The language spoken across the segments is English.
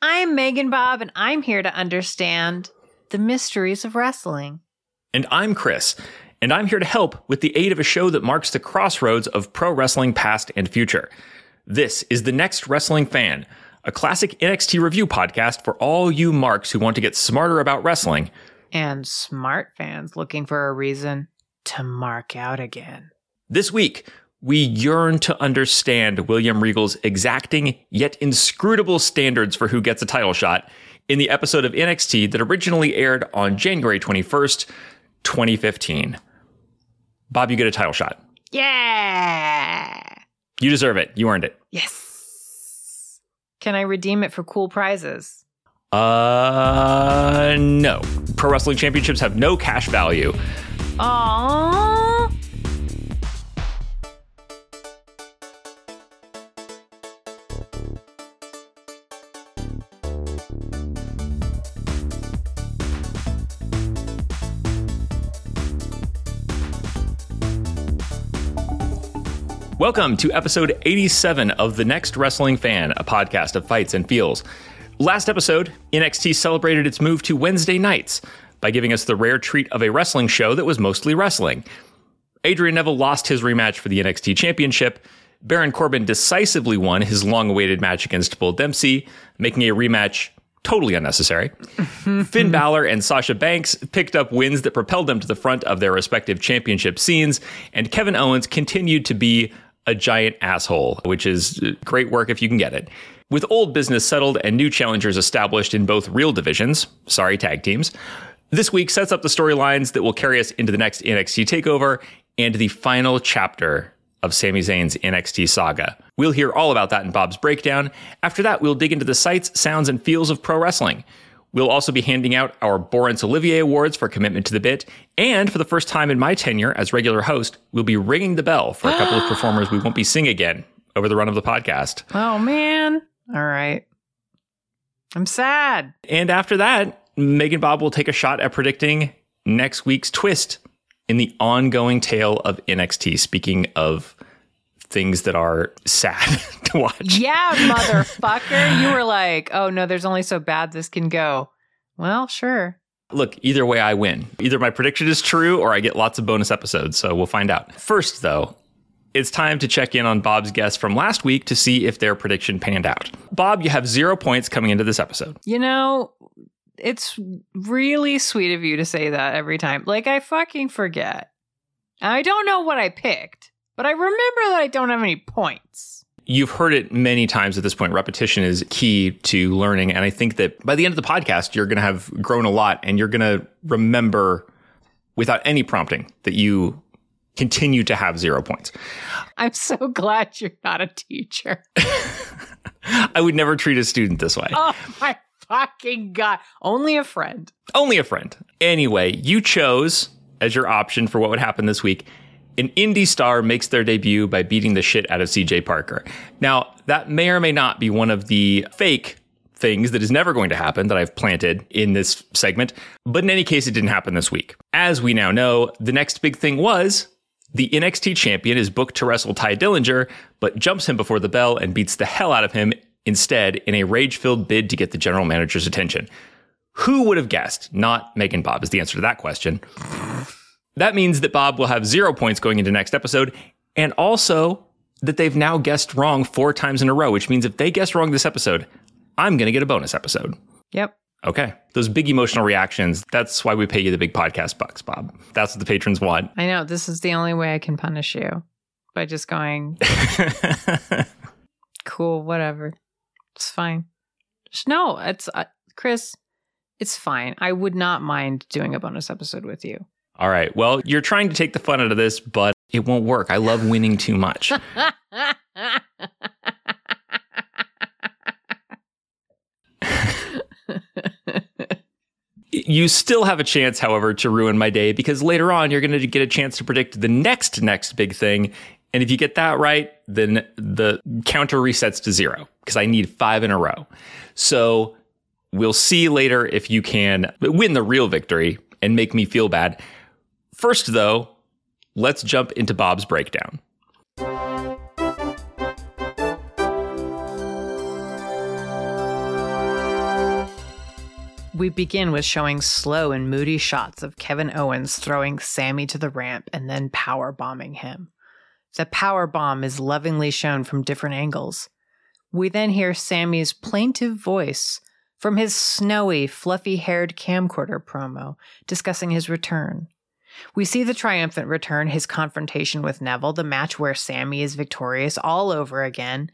I'm Megan Bob, and I'm here to understand the mysteries of wrestling. And I'm Kris, and I'm here to help with the aid of a show that marks the crossroads of pro wrestling past and future. This is The Next Wrestling Fan, a classic NXT review podcast for all you marks who want to get smarter about wrestling. And smart fans looking for a reason to mark out again. This week, we yearn to understand William Regal's exacting yet inscrutable standards for who gets a title shot in the episode of NXT that originally aired on January 21st, 2015. Bob, you get a title shot. Yeah. You deserve it. You earned it. Yes. Can I redeem it for cool prizes? Uh, no. Pro Wrestling Championships have no cash value. Aww. Welcome to episode 87 of The Next Wrestling Fan, a podcast of fights and feels. Last episode, NXT celebrated its move to Wednesday nights by giving us the rare treat of a wrestling show that was mostly wrestling. Adrian Neville lost his rematch for the NXT Championship. Baron Corbin decisively won his long awaited match against Bull Dempsey, making a rematch totally unnecessary. Finn Balor and Sasha Banks picked up wins that propelled them to the front of their respective championship scenes, and Kevin Owens continued to be a giant asshole, which is great work if you can get it. With old business settled and new challengers established in both real divisions, sorry, tag teams, this week sets up the storylines that will carry us into the next NXT takeover and the final chapter of Sami Zayn's NXT saga. We'll hear all about that in Bob's breakdown. After that, we'll dig into the sights, sounds, and feels of pro wrestling. We'll also be handing out our Borrance Olivier Awards for commitment to the bit. And for the first time in my tenure as regular host, we'll be ringing the bell for a couple of performers we won't be seeing again over the run of the podcast. Oh, man. All right. I'm sad. And after that, Megan Bob will take a shot at predicting next week's twist in the ongoing tale of NXT. Speaking of things that are sad to watch. Yeah, motherfucker. you were like, oh no, there's only so bad this can go. Well, sure. Look, either way, I win. Either my prediction is true or I get lots of bonus episodes. So we'll find out. First, though, it's time to check in on Bob's guess from last week to see if their prediction panned out. Bob, you have zero points coming into this episode. You know, it's really sweet of you to say that every time. Like, I fucking forget. I don't know what I picked, but I remember that I don't have any points. You've heard it many times at this point. Repetition is key to learning. And I think that by the end of the podcast, you're going to have grown a lot and you're going to remember without any prompting that you continue to have zero points. I'm so glad you're not a teacher. I would never treat a student this way. Oh my fucking God. Only a friend. Only a friend. Anyway, you chose as your option for what would happen this week an indie star makes their debut by beating the shit out of CJ Parker. Now, that may or may not be one of the fake things that is never going to happen that I've planted in this segment, but in any case, it didn't happen this week. As we now know, the next big thing was the NXT champion is booked to wrestle Tye Dillinger, but jumps him before the bell and beats the hell out of him instead in a rage filled bid to get the general manager's attention. Who would have guessed? Not Megan Bob is the answer to that question. That means that Bob will have zero points going into next episode, and also that they've now guessed wrong four times in a row, which means if they guess wrong this episode, I'm going to get a bonus episode. Yep. Okay. Those big emotional reactions, that's why we pay you the big podcast bucks, Bob. That's what the patrons want. I know. This is the only way I can punish you by just going, cool, whatever. It's fine. No, it's, uh, Kris, it's fine. I would not mind doing a bonus episode with you. All right. Well, you're trying to take the fun out of this, but it won't work. I love winning too much. You still have a chance, however, to ruin my day because later on you're going to get a chance to predict the next next big thing. And if you get that right, then the counter resets to zero because I need five in a row. So we'll see later if you can win the real victory and make me feel bad. First, though, let's jump into Bob's breakdown. We begin with showing slow and moody shots of Kevin Owens throwing Sami to the ramp and then power bombing him. The power bomb is lovingly shown from different angles. We then hear Sami's plaintive voice from his snowy, fluffy haired camcorder promo discussing his return. We see the triumphant return, his confrontation with Neville, the match where Sami is victorious all over again,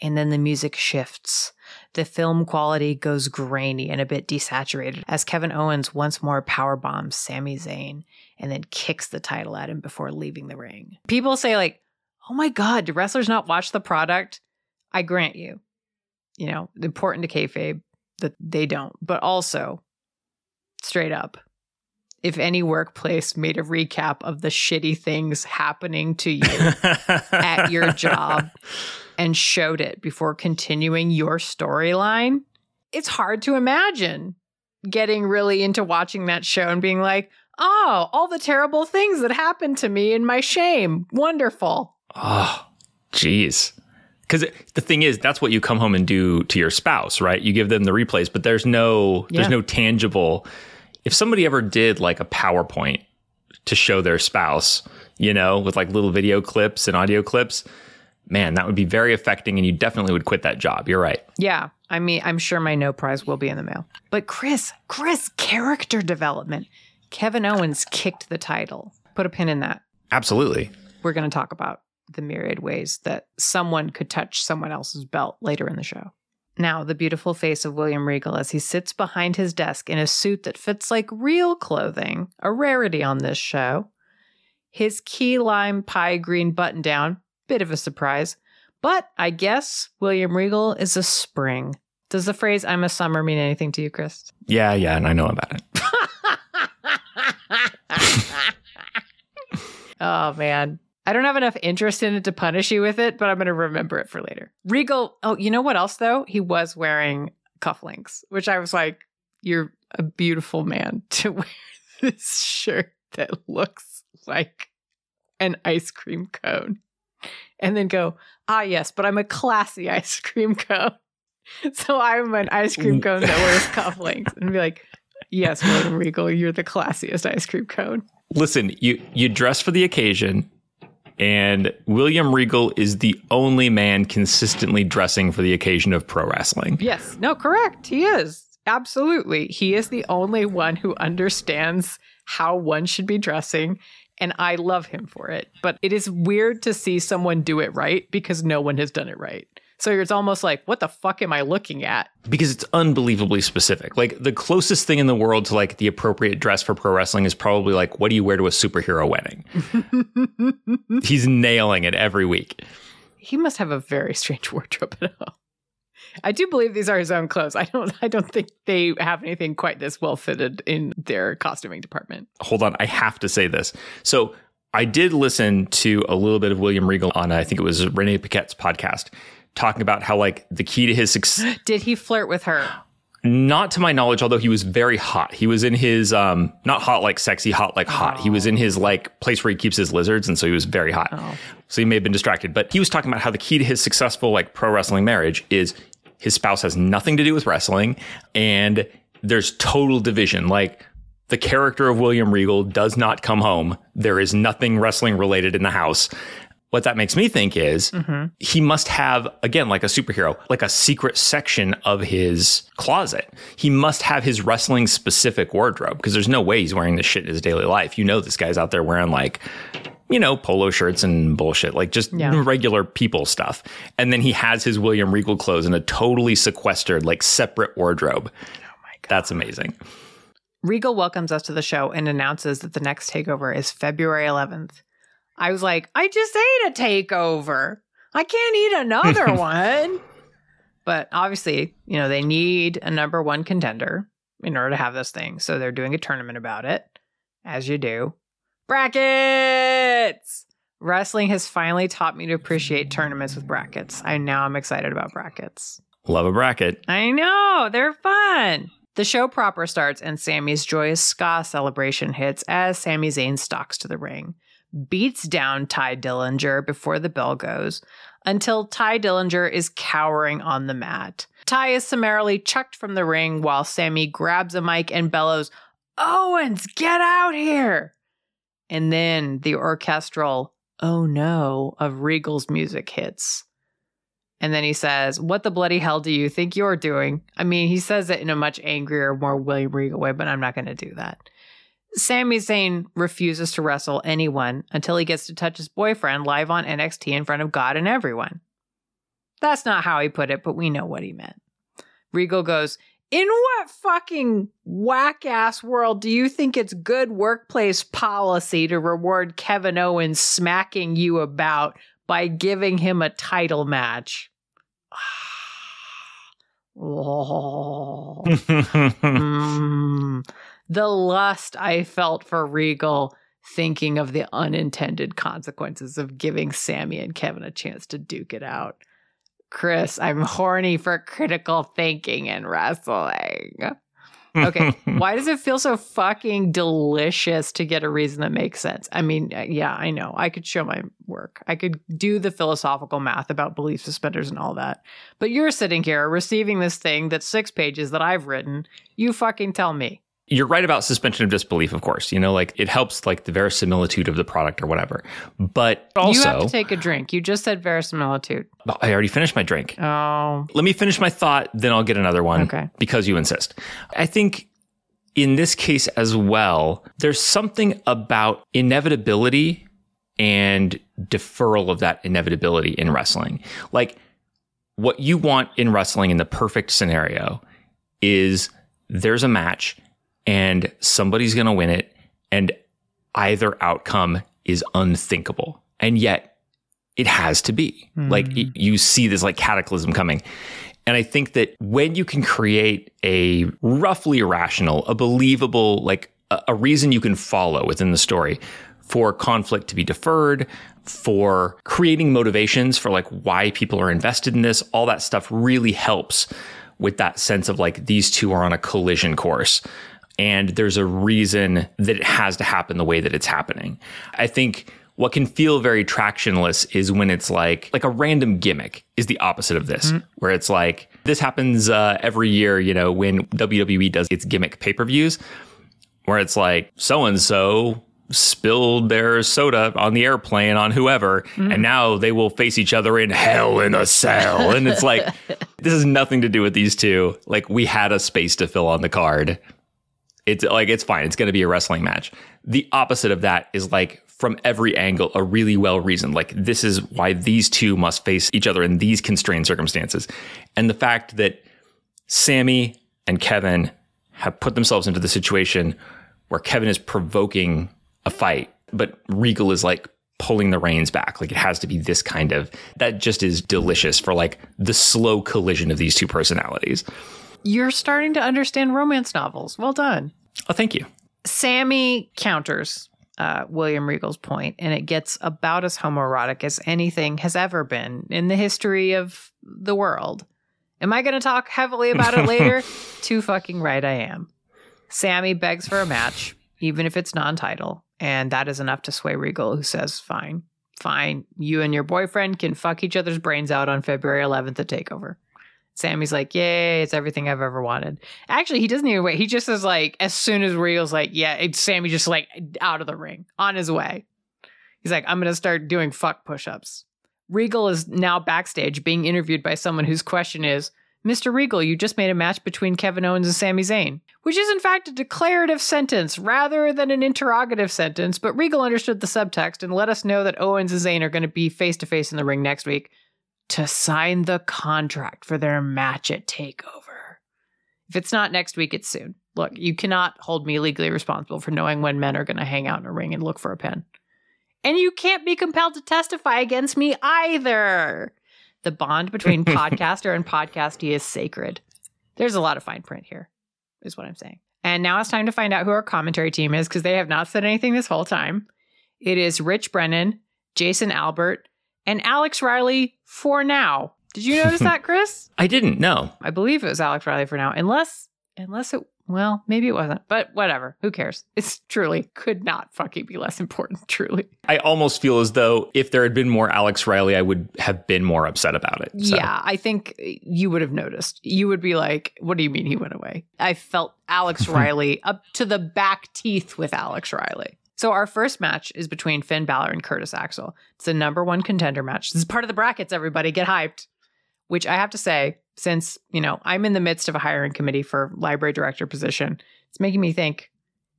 and then the music shifts. The film quality goes grainy and a bit desaturated as Kevin Owens once more power bombs Sami Zayn and then kicks the title at him before leaving the ring. People say like, "Oh my god, do wrestlers not watch the product?" I grant you, you know, important to kayfabe that they don't, but also straight up. If any workplace made a recap of the shitty things happening to you at your job and showed it before continuing your storyline, it's hard to imagine getting really into watching that show and being like, oh, all the terrible things that happened to me in my shame. Wonderful. Oh, jeez. Because the thing is, that's what you come home and do to your spouse, right? You give them the replays, but there's no Yeah. there's no tangible. If somebody ever did like a PowerPoint to show their spouse, you know, with like little video clips and audio clips, man, that would be very affecting, and you definitely would quit that job. You're right. Yeah. I mean, I'm sure my no prize will be in the mail. But Kris, Kris, character development. Kevin Owens kicked the title. Put a pin in that. Absolutely. We're going to talk about the myriad ways that someone could touch someone else's belt later in the show. Now, the beautiful face of William Regal as he sits behind his desk in a suit that fits like real clothing, a rarity on this show. His key lime pie green button down, bit of a surprise. But I guess William Regal is a spring. Does the phrase I'm a summer mean anything to you, Kris? Yeah, yeah, and I know about it. oh man. I don't have enough interest in it to punish you with it, but I'm going to remember it for later. Regal, oh, you know what else though? He was wearing cufflinks, which I was like, you're a beautiful man to wear this shirt that looks like an ice cream cone. And then go, ah, yes, but I'm a classy ice cream cone. So I'm an ice cream cone that wears cufflinks. And be like, yes, Regal, you're the classiest ice cream cone. Listen, you you dress for the occasion, and William Regal is the only man consistently dressing for the occasion of pro wrestling. Yes. No, correct. He is. Absolutely. He is the only one who understands how one should be dressing. And I love him for it. But it is weird to see someone do it right because no one has done it right. So it's almost like, what the fuck am I looking at? because it's unbelievably specific. Like the closest thing in the world to like the appropriate dress for pro wrestling is probably like what do you wear to a superhero wedding? He's nailing it every week. he must have a very strange wardrobe at home. I do believe these are his own clothes. I don't I don't think they have anything quite this well fitted in their costuming department. Hold on, I have to say this. So I did listen to a little bit of William Regal on I think it was Renee Paquette's podcast talking about how like the key to his success Did he flirt with her? not to my knowledge although he was very hot. He was in his um not hot like sexy hot like hot. He was in his like place where he keeps his lizards and so he was very hot. So he may have been distracted. But he was talking about how the key to his successful like pro wrestling marriage is his spouse has nothing to do with wrestling and there's total division. Like the character of William Regal does not come home. There is nothing wrestling related in the house what that makes me think is mm-hmm. he must have again like a superhero like a secret section of his closet. He must have his wrestling specific wardrobe because there's no way he's wearing this shit in his daily life. You know this guy's out there wearing like you know polo shirts and bullshit like just Yeah. regular people stuff. And then he has his william regal clothes in a totally sequestered like separate wardrobe. Oh my god. That's amazing. Regal welcomes us to the show and announces that the next takeover is February 11th. I was like, I just ate a takeover. I can't eat another one. But obviously, you know, they need a number one contender in order to have this thing. So they're doing a tournament about it, as you do. Brackets! Wrestling has finally taught me to appreciate tournaments with brackets. I now I'm excited about brackets. love a bracket I know, they're fun. The show proper starts and Sami's joyous ska celebration hits as Sami Zayn stalks to the ring, beats down Tye Dillinger before the bell goes, until Tye Dillinger is cowering on the mat. Tye is summarily chucked from the ring while Sami grabs a mic and bellows, Owens, get out here! And then the orchestral, oh no, of Regal's music hits. And then he says, What the bloody hell do you think you're doing? I mean, he says it in a much angrier, more William Regal way, but I'm not going to do that. Sami Zayn refuses to wrestle anyone until he gets to touch his boyfriend live on NXT in front of God and everyone. That's not how he put it, but we know what he meant. Regal goes, In what fucking whack ass world do you think it's good workplace policy to reward Kevin Owens smacking you about by giving him a title match? oh. mm the lust I felt for Regal thinking of the unintended consequences of giving Sami and Kevin a chance to duke it out. Kris, I'm horny for critical thinking and wrestling. Okay, why does it feel so fucking delicious to get a reason that makes sense? I mean, uh, yeah, I know. I could show my work. I could do the philosophical math about belief suspenders and all that. But you're sitting here receiving this thing that's six pages that I've written. You fucking tell me you're right about suspension of disbelief, of course. You know, like it helps like the verisimilitude of the product or whatever. But also, you have to take a drink. You just said verisimilitude. I already finished my drink. Oh, let me finish my thought, then I'll get another one. Okay, because you insist. I think in this case as well, there's something about inevitability and deferral of that inevitability in wrestling. Like what you want in wrestling in the perfect scenario is there's a match and somebody's going to win it and either outcome is unthinkable. And yet it has to be. Mm. like you see this like cataclysm coming. And i think that when you can create a roughly rational a believable like a, a reason you can follow within the story for conflict to be deferred for creating motivations for like why people are invested in this all that stuff really helps with that sense of like these two are on a collision course and there's a reason that it has to happen the way that it's happening. I think what can feel very tractionless is when it's like like a random gimmick is the opposite of this, mm-hmm. where it's like this happens uh, every year, you know, when WWE does its gimmick pay per views, where it's like so and so spilled their soda on the airplane on whoever mm-hmm. and now they will face each other in hell in a cell and it's like this has nothing to do with these two like we had a space to fill on the card it's like it's fine. It's going to be a wrestling match. The opposite of that is like from every angle a really well reasoned like this is why these two must face each other in these constrained circumstances. And the fact that Sami and Kevin have put themselves into the situation where Kevin is provoking a fight, but Regal is like pulling the reins back. Like it has to be this kind of that just is delicious for like the slow collision of these two personalities. You're starting to understand romance novels. Well done. Oh, thank you. Sami counters uh, William Regal's point, and it gets about as homoerotic as anything has ever been in the history of the world. Am I going to talk heavily about it later? Too fucking right, I am. Sami begs for a match, even if it's non title, and that is enough to sway Regal, who says, Fine, fine. You and your boyfriend can fuck each other's brains out on February 11th at TakeOver. Sami's like, yay, it's everything I've ever wanted. Actually, he doesn't even wait. He just is like, as soon as Regal's like, yeah, it's Sami just like out of the ring on his way. He's like, I'm going to start doing fuck push ups. Regal is now backstage being interviewed by someone whose question is, Mr. Regal, you just made a match between Kevin Owens and Sami Zayn, which is in fact a declarative sentence rather than an interrogative sentence, but Regal understood the subtext and let us know that Owens and Zayn are going to be face to face in the ring next week to sign the contract for their match at TakeOver. If it's not next week, it's soon. Look, you cannot hold me legally responsible for knowing when men are going to hang out in a ring and look for a pen. And you can't be compelled to testify against me either. The bond between podcaster and podcastee is sacred. There's a lot of fine print here, is what I'm saying. And now it's time to find out who our commentary team is because they have not said anything this whole time. It is Rich Brennan, Jason Albert, and Alex Riley for now. Did you notice that, Kris? I didn't. No. I believe it was Alex Riley for now, unless unless it well, maybe it wasn't, but whatever. Who cares? It's truly could not fucking be less important, truly. I almost feel as though if there had been more Alex Riley, I would have been more upset about it. So. Yeah, I think you would have noticed. You would be like, what do you mean he went away? I felt Alex Riley up to the back teeth with Alex Riley. So our first match is between Finn Balor and Curtis Axel. It's a number one contender match. This is part of the brackets, everybody. Get hyped. Which I have to say, since, you know, I'm in the midst of a hiring committee for library director position, it's making me think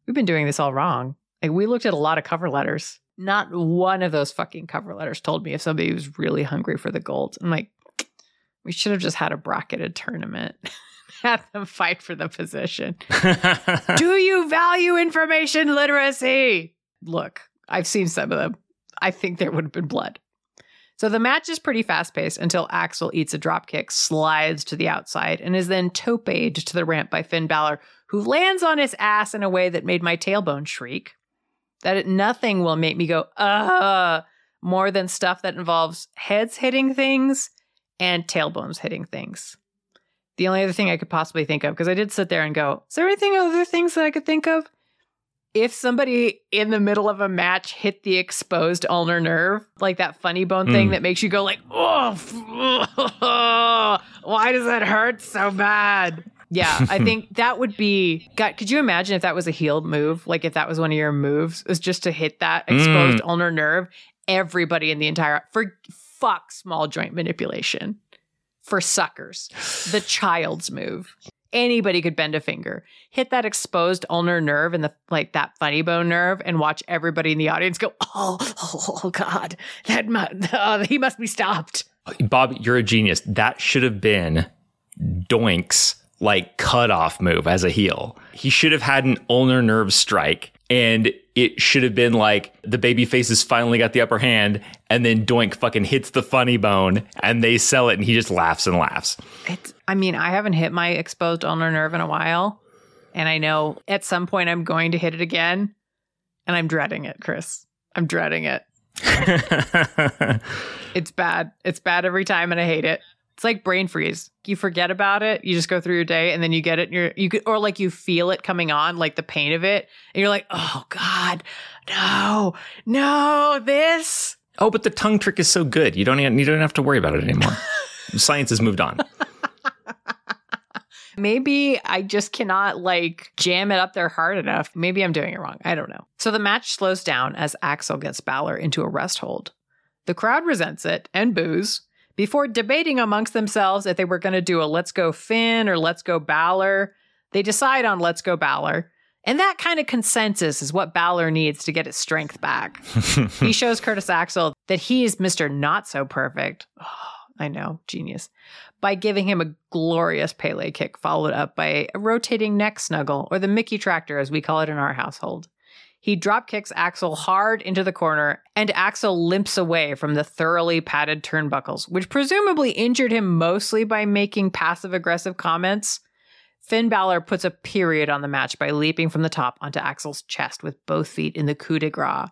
we've been doing this all wrong. Like we looked at a lot of cover letters. Not one of those fucking cover letters told me if somebody was really hungry for the gold. I'm like, we should have just had a bracketed tournament. Have them fight for the position. Do you value information literacy? Look, I've seen some of them. I think there would have been blood. So the match is pretty fast paced until Axel eats a dropkick, slides to the outside, and is then toped to the ramp by Finn Balor, who lands on his ass in a way that made my tailbone shriek. That nothing will make me go, uh, more than stuff that involves heads hitting things and tailbones hitting things. The only other thing I could possibly think of, because I did sit there and go, is there anything other things that I could think of? If somebody in the middle of a match hit the exposed ulnar nerve, like that funny bone thing Mm. that makes you go like, oh, why does that hurt so bad? Yeah, I think that would be. God, could you imagine if that was a healed move? Like if that was one of your moves, was just to hit that exposed ulnar nerve. Everybody in the entire for fuck small joint manipulation for suckers, the child's move. Anybody could bend a finger, hit that exposed ulnar nerve and the like that funny bone nerve, and watch everybody in the audience go, "Oh, oh, oh God, that oh, he must be stopped." Uh, Bob, you're a genius. That should have been Doink's like cutoff move as a heel. He should have had an ulnar nerve strike, and it should have been like the baby faces finally got the upper hand, and then Doink fucking hits the funny bone, and they sell it, and he just laughs and laughs. It's. I mean, I haven't hit my exposed ulnar nerve in a while, and I know at some point I'm going to hit it again, and I'm dreading it, Kris. I'm dreading it. It's bad. It's bad every time, and I hate it. It's like brain freeze. You forget about it. You just go through your day, and then you get it. And you're you could, or like you feel it coming on, like the pain of it, and you're like, oh god, no, no, this. oh, but the tongue trick is so good. You don't even, you don't have to worry about it anymore. Science has moved on. Maybe I just cannot like jam it up there hard enough. Maybe I'm doing it wrong. I don't know. So the match slows down as Axel gets Balor into a rest hold. The crowd resents it and boos before debating amongst themselves if they were going to do a let's go Finn or let's go Balor. They decide on let's go Balor. And that kind of consensus is what Balor needs to get his strength back. he shows Curtis Axel that he is Mr. Not So Perfect. Oh, I know, genius. By giving him a glorious Pele kick, followed up by a rotating neck snuggle, or the Mickey tractor, as we call it in our household. He drop kicks Axel hard into the corner, and Axel limps away from the thoroughly padded turnbuckles, which presumably injured him mostly by making passive aggressive comments. Finn Balor puts a period on the match by leaping from the top onto Axel's chest with both feet in the coup de grace.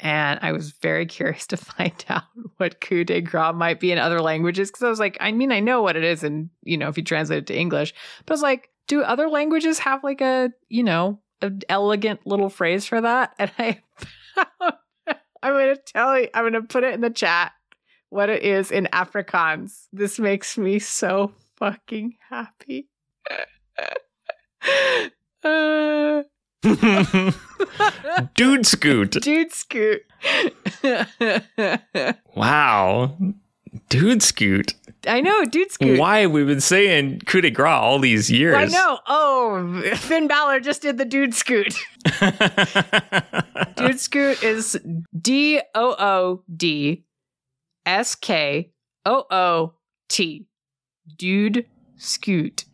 And I was very curious to find out what coup de grace might be in other languages because I was like, I mean, I know what it is, and you know, if you translate it to English, but I was like, do other languages have like a, you know, an elegant little phrase for that? And I, I'm going to tell you, I'm going to put it in the chat what it is in Afrikaans. This makes me so fucking happy. uh, Dude scoot. dude scoot. Wow. Dude scoot. I know, dude scoot. Why we've been saying coup de grace all these years. I know. Oh, Finn Balor just did the dude scoot. Dude scoot is D O O D S K O O T. Dude scoot.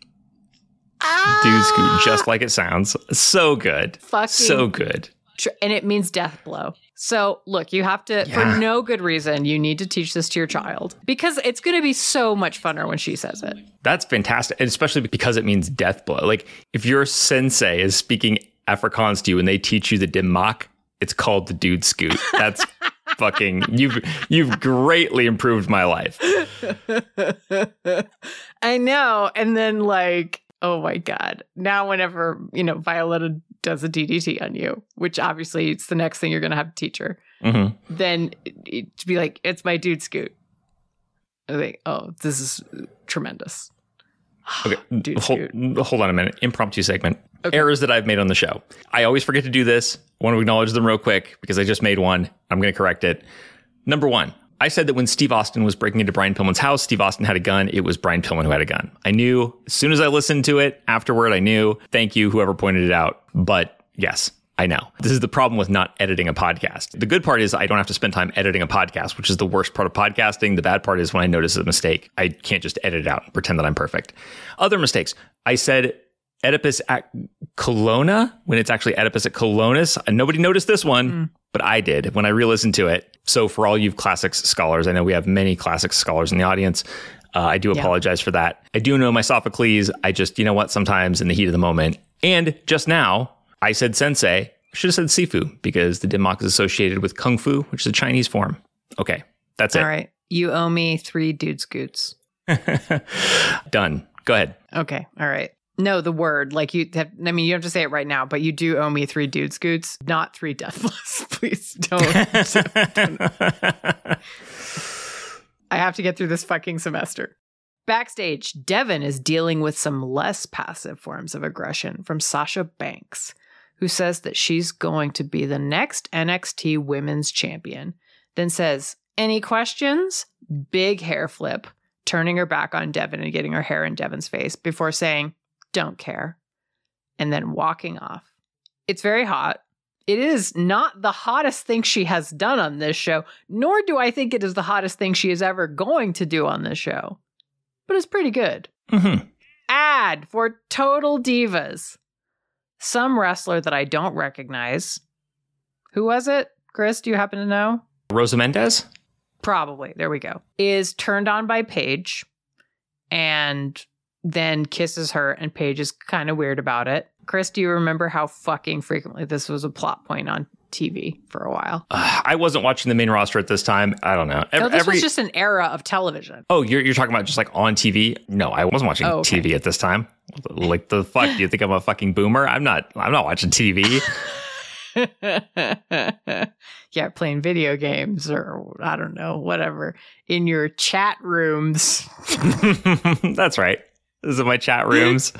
Dude scoot, ah! just like it sounds. So good. Fucking So good. tr- and it means death blow. So, look, you have to, Yeah. for no good reason, you need to teach this to your child because it's going to be so much funner when she says it. That's fantastic. And especially because it means death blow. Like if your sensei is speaking Afrikaans to you and they teach you the dim mak, it's called the dude scoot. That's fucking you've you've greatly improved my life. I know. And then, like, Oh my god. Now whenever, you know, Violetta does a DDT on you, which obviously it's the next thing you're going to have to teach her, hmm then it, to be like, it's my dude scoot. I think, oh, this is tremendous. Okay, Dude hold, hold on a minute. Impromptu segment. Okay. Errors that I've made on the show. I always forget to do this. I want to acknowledge them real quick because I just made one. I'm going to correct it. Number one, I said that when Steve Austin was breaking into Brian Pillman's house, Steve Austin had a gun. It was Brian Pillman who had a gun. I knew as soon as I listened to it afterward, I knew. Thank you, whoever pointed it out. But yes, I know. This is the problem with not editing a podcast. The good part is I don't have to spend time editing a podcast, which is the worst part of podcasting. The bad part is when I notice a mistake, I can't just edit it out and pretend that I'm perfect. Other mistakes. I said Oedipus at Colonna when it's actually Oedipus at Colonus. And nobody noticed this one, mm. but I did when I re-listened to it. So for all you classics scholars, I know we have many classics scholars in the audience. Uh, I do Yeah. apologize for that. I do know my Sophocles. I just, you know what, sometimes in the heat of the moment. And just now, I said sensei. I should have said Sifu because the dim mak is associated with Kung Fu, which is a Chinese form. Okay, that's it. All right. You owe me three dude scoots. Done. Go ahead. Okay. All right. No, the word. Like you have, I mean, you have to say it right now, but you do owe me three dude scoots, not three deathless. Please don't. I have to get through this fucking semester. Backstage, Devin is dealing with some less passive forms of aggression from Sasha Banks, who says that she's going to be the next NXT women's champion. Then says, Any questions? Big hair flip, turning her back on Devin and getting her hair in Devin's face before saying, Don't care. And then walking off. It's very hot. It is not the hottest thing she has done on this show, nor do I think it is the hottest thing she is ever going to do on this show. But it's pretty good. Mhm. Ad for Total Divas. Some wrestler that I don't recognize. Who was it? Kris, do you happen to know? Rosa Mendez? Probably. There we go. Is turned on by Paige and then kisses her, and Paige is kind of weird about it. Kris, do you remember how fucking frequently this was a plot point on TV for a while? Uh, I wasn't watching the main roster at this time. I don't know. Ev- no, this every- was just an era of television. oh, you're, you're talking about just like on TV? No, I wasn't watching Oh, okay. TV at this time. Like the fuck? Do you think I'm a fucking boomer? I'm not. I'm not watching TV. yeah, playing video games or I don't know, whatever in your chat rooms. That's right. This is my chat rooms.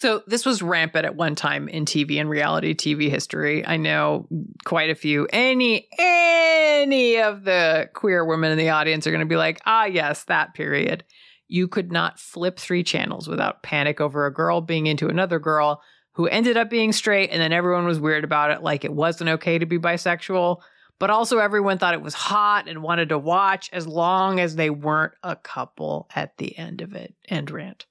So this was rampant at one time in TV and reality TV history. I know quite a few. Any any of the queer women in the audience are going to be like, "Ah, yes, that period." You could not flip three channels without panic over a girl being into another girl who ended up being straight and then everyone was weird about it like it wasn't okay to be bisexual, but also everyone thought it was hot and wanted to watch as long as they weren't a couple at the end of it. End rant.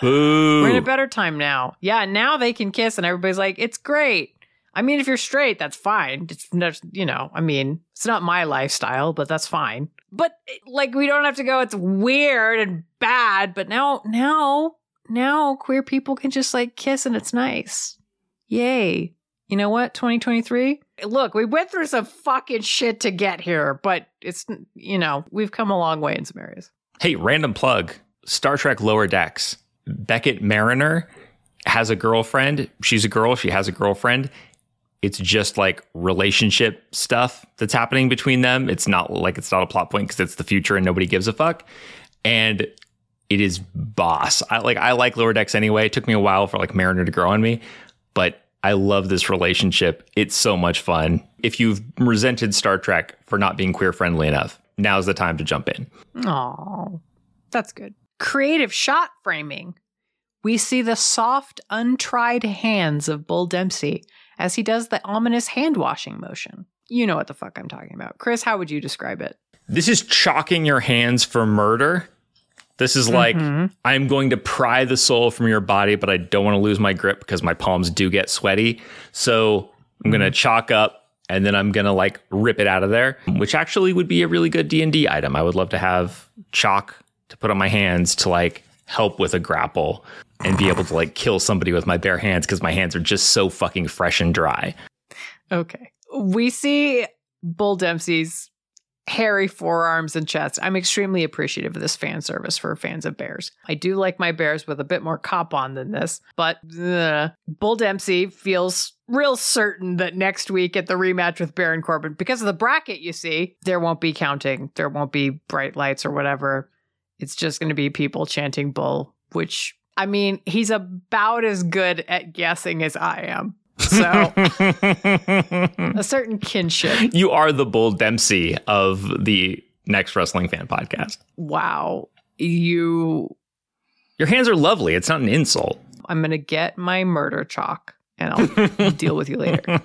Boo. We're in a better time now. Yeah, now they can kiss, and everybody's like, it's great. I mean, if you're straight, that's fine. It's not, you know, I mean, it's not my lifestyle, but that's fine. But eh, like, we don't have to go, it's weird and bad. But now, now, now queer people can just like kiss and it's nice. Yay. You know what? 2023? Look, we went through some fucking shit to get here, but it's, you know, we've come a long way in some areas. Hey, random plug. Star Trek Lower Decks. Beckett Mariner has a girlfriend. She's a girl. She has a girlfriend. It's just like relationship stuff that's happening between them. It's not like it's not a plot point because it's the future and nobody gives a fuck. And it is boss. I like I like Lower Decks anyway. It took me a while for like Mariner to grow on me, but I love this relationship. It's so much fun. If you've resented Star Trek for not being queer friendly enough, now's the time to jump in. Oh, that's good. Creative shot framing. We see the soft, untried hands of Bull Dempsey as he does the ominous hand washing motion. You know what the fuck I'm talking about. Kris, how would you describe it? This is chalking your hands for murder. This is like Mhm. I'm going to pry the soul from your body, but I don't want to lose my grip because my palms do get sweaty. So I'm going to chalk up and then I'm going to like rip it out of there, which actually would be a really good D&D item. I would love to have chalk to put on my hands to like help with a grapple and be able to like kill somebody with my bare hands because my hands are just so fucking fresh and dry. Okay. We see Bull Dempsey's hairy forearms and chest. I'm extremely appreciative of this fan service for fans of bears. I do like my bears with a bit more cop on than this, but Bull Dempsey feels real certain that next week at the rematch with Baron Corbin, because of the bracket, you see, there won't be counting, there won't be bright lights or whatever. It's just going to be people chanting Bull, which I mean, he's about as good at guessing as I am. So, a certain kinship. You are the Bull Dempsey of the Next Wrestling Fan podcast. Wow. You. Your hands are lovely. It's not an insult. I'm going to get my murder chalk and I'll deal with you later.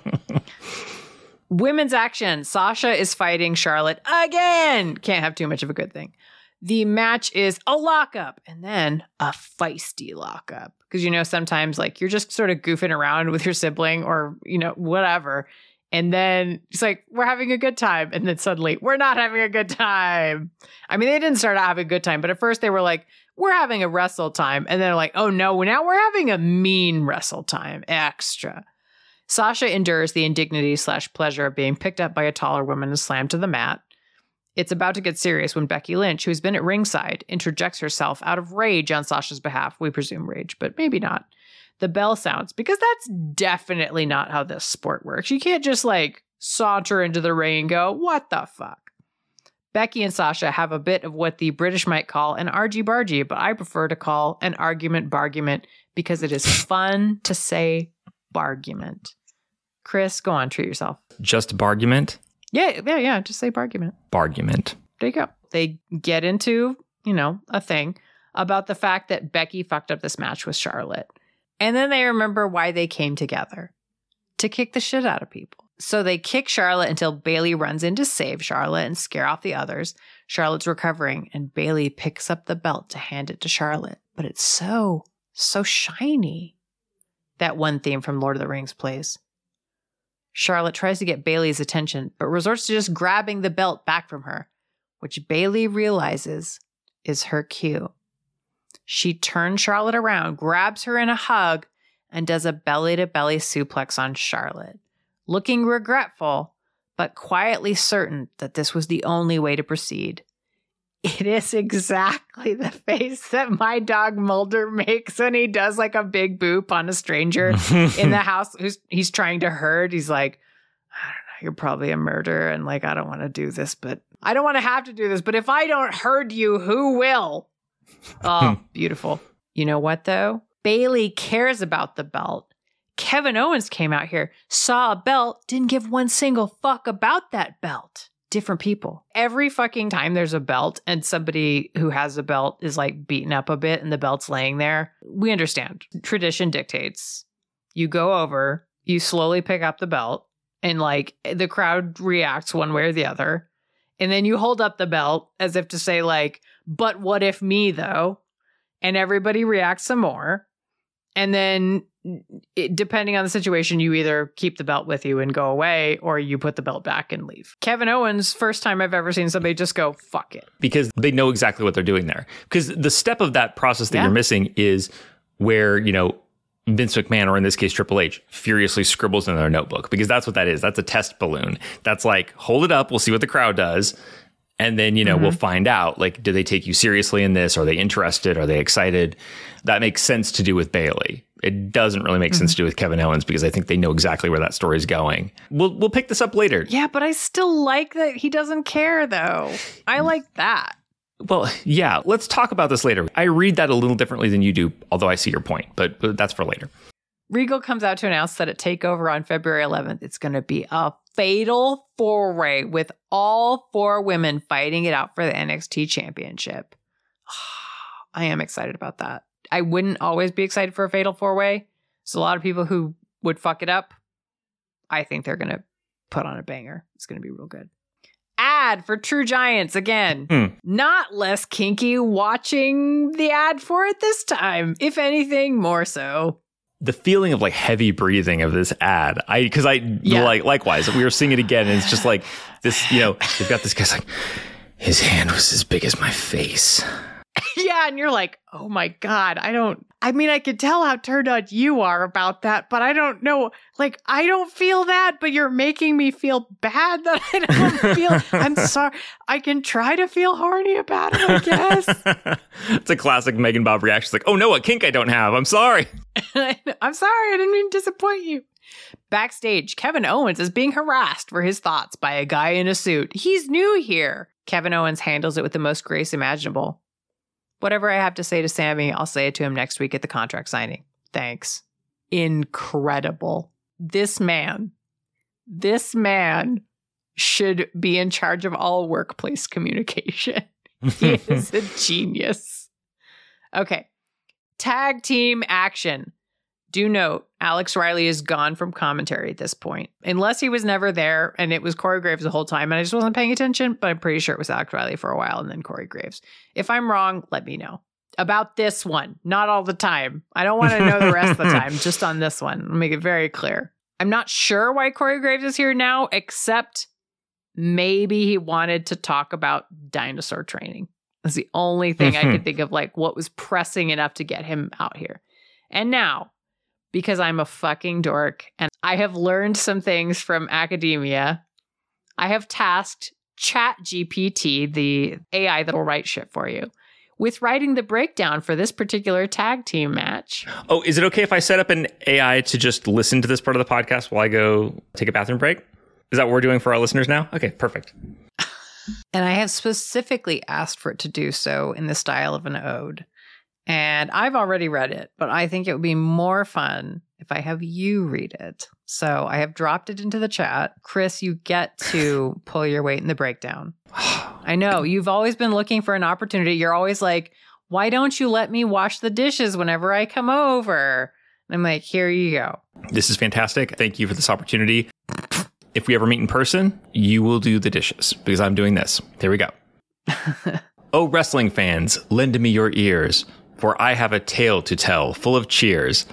Women's action. Sasha is fighting Charlotte again. Can't have too much of a good thing. The match is a lockup and then a feisty lockup. Because, you know, sometimes like you're just sort of goofing around with your sibling or, you know, whatever. And then it's like, we're having a good time. And then suddenly, we're not having a good time. I mean, they didn't start out having a good time, but at first they were like, we're having a wrestle time. And they're like, oh no, now we're having a mean wrestle time extra. Sasha endures the indignity slash pleasure of being picked up by a taller woman and slammed to the mat. It's about to get serious when Becky Lynch, who's been at ringside, interjects herself out of rage on Sasha's behalf. We presume rage, but maybe not. The bell sounds because that's definitely not how this sport works. You can't just like saunter into the ring and go, what the fuck? Becky and Sasha have a bit of what the British might call an argy bargy, but I prefer to call an argument bargument because it is fun to say bargument. Kris, go on, treat yourself. Just bargument? Yeah, yeah, yeah. Just say bargument. Bargument. There you go. They get into, you know, a thing about the fact that Becky fucked up this match with Charlotte. And then they remember why they came together to kick the shit out of people. So they kick Charlotte until Bayley runs in to save Charlotte and scare off the others. Charlotte's recovering, and Bayley picks up the belt to hand it to Charlotte. But it's so, so shiny. That one theme from Lord of the Rings plays. Charlotte tries to get Bayley's attention, but resorts to just grabbing the belt back from her, which Bayley realizes is her cue. She turns Charlotte around, grabs her in a hug, and does a belly to belly suplex on Charlotte, looking regretful, but quietly certain that this was the only way to proceed. It is exactly the face that my dog Mulder makes when he does like a big boop on a stranger in the house who's he's trying to herd. He's like, I don't know, you're probably a murderer, and like I don't want to do this, but I don't want to have to do this. But if I don't herd you, who will? Oh, beautiful. You know what though? Bayley cares about the belt. Kevin Owens came out here, saw a belt, didn't give one single fuck about that belt different people. Every fucking time there's a belt and somebody who has a belt is like beaten up a bit and the belt's laying there, we understand. Tradition dictates. You go over, you slowly pick up the belt, and like the crowd reacts one way or the other. And then you hold up the belt as if to say, like, but what if me though? And everybody reacts some more. And then it, depending on the situation, you either keep the belt with you and go away, or you put the belt back and leave. Kevin Owens, first time I've ever seen somebody just go fuck it because they know exactly what they're doing there. Because the step of that process that yeah. you're missing is where you know Vince McMahon, or in this case Triple H, furiously scribbles in their notebook because that's what that is. That's a test balloon. That's like hold it up, we'll see what the crowd does. And then, you know, mm-hmm. we'll find out like, do they take you seriously in this? Are they interested? Are they excited? That makes sense to do with bayley it doesn't really make mm-hmm. sense to do with Kevin Owens because I think they know exactly where that story is going. We'll we'll pick this up later. Yeah, but I still like that he doesn't care though. I like that. Well, yeah, let's talk about this later. I read that a little differently than you do, although I see your point, but, but that's for later. Regal comes out to announce that at TakeOver on February 11th, it's going to be a fatal four way with all four women fighting it out for the NXT championship. I am excited about that. I wouldn't always be excited for a fatal four way. So a lot of people who would fuck it up. I think they're gonna put on a banger. It's gonna be real good. Ad for True Giants again. Mm. Not less kinky watching the ad for it this time. If anything, more so the feeling of like heavy breathing of this ad. I because I yeah. like likewise we were seeing it again and it's just like this. You know, they've got this guy's like his hand was as big as my face yeah, and you're like, oh my God, I don't, I mean, I could tell how turned on you are about that, but I don't know. Like, I don't feel that, but you're making me feel bad that I don't feel. I'm sorry. I can try to feel horny about it, I guess. it's a classic Megan Bob reaction. It's like, oh no, a kink I don't have. I'm sorry. I'm sorry. I didn't mean to disappoint you. Backstage, Kevin Owens is being harassed for his thoughts by a guy in a suit. He's new here. Kevin Owens handles it with the most grace imaginable. Whatever I have to say to Sami, I'll say it to him next week at the contract signing. Thanks. Incredible. This man, this man should be in charge of all workplace communication. he is a genius. Okay. Tag team action. Do note, Alex Riley is gone from commentary at this point, unless he was never there and it was Corey Graves the whole time and I just wasn't paying attention, but I'm pretty sure it was Alex Riley for a while and then Corey Graves. If I'm wrong, let me know. About this one, not all the time. I don't want to know the rest of the time, just on this one. I'll make it very clear. I'm not sure why Corey Graves is here now, except maybe he wanted to talk about dinosaur training. That's the only thing I could think of, like what was pressing enough to get him out here. And now, because I'm a fucking dork and I have learned some things from academia. I have tasked ChatGPT, the AI that'll write shit for you, with writing the breakdown for this particular tag team match. Oh, is it okay if I set up an AI to just listen to this part of the podcast while I go take a bathroom break? Is that what we're doing for our listeners now? Okay, perfect. and I have specifically asked for it to do so in the style of an ode. And I've already read it, but I think it would be more fun if I have you read it. So I have dropped it into the chat. Kris, you get to pull your weight in the breakdown. I know you've always been looking for an opportunity. You're always like, why don't you let me wash the dishes whenever I come over? And I'm like, here you go. This is fantastic. Thank you for this opportunity. If we ever meet in person, you will do the dishes because I'm doing this. There we go. oh, wrestling fans, lend me your ears for I have a tale to tell, full of cheers.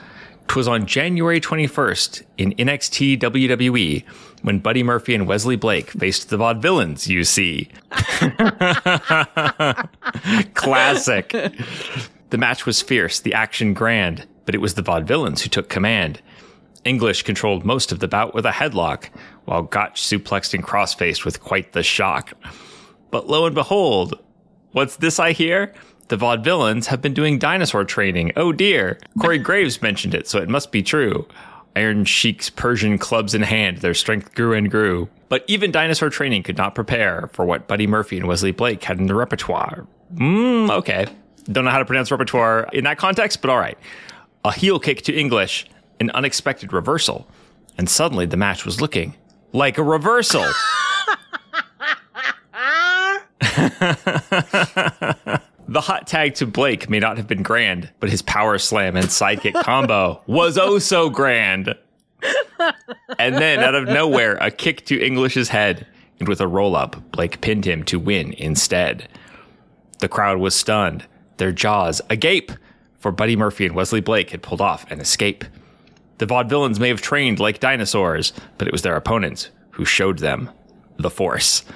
'Twas on January 21st in NXT WWE when Buddy Murphy and Wesley Blake faced the Vaudevillains, you see. Classic. The match was fierce, the action grand, but it was the Vaudevillains who took command. English controlled most of the bout with a headlock, while Gotch suplexed and crossfaced with quite the shock. But lo and behold, what's this I hear? The vaudevillains have been doing dinosaur training. Oh dear. Corey Graves mentioned it, so it must be true. Iron Sheik's Persian clubs in hand, their strength grew and grew. But even dinosaur training could not prepare for what Buddy Murphy and Wesley Blake had in their repertoire. Hmm, okay. Don't know how to pronounce repertoire in that context, but all right. A heel kick to English, an unexpected reversal. And suddenly the match was looking like a reversal. The hot tag to Blake may not have been grand, but his power slam and sidekick combo was oh so grand. and then, out of nowhere, a kick to English's head, and with a roll up, Blake pinned him to win instead. The crowd was stunned, their jaws agape, for Buddy Murphy and Wesley Blake had pulled off an escape. The vaudevillains may have trained like dinosaurs, but it was their opponents who showed them the force.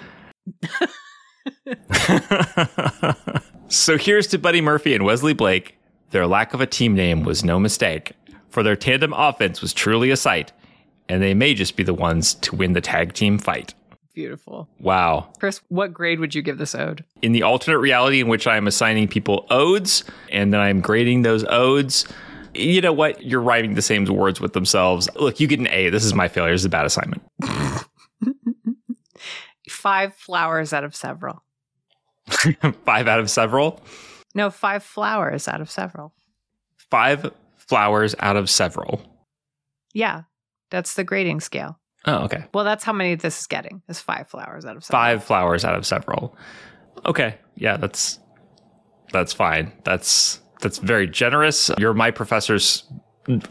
so here's to Buddy Murphy and Wesley Blake. Their lack of a team name was no mistake, for their tandem offense was truly a sight, and they may just be the ones to win the tag team fight. Beautiful. Wow. Kris, what grade would you give this ode? In the alternate reality in which I am assigning people odes and then I'm grading those odes, you know what? You're writing the same words with themselves. Look, you get an A. This is my failure. This is a bad assignment. Five flowers out of several. five out of several? No, five flowers out of several. Five flowers out of several. Yeah, that's the grading scale. Oh, okay. Well, that's how many this is getting. Is five flowers out of several. Five flowers out of several. Okay. Yeah, that's that's fine. That's that's very generous. Your my professor's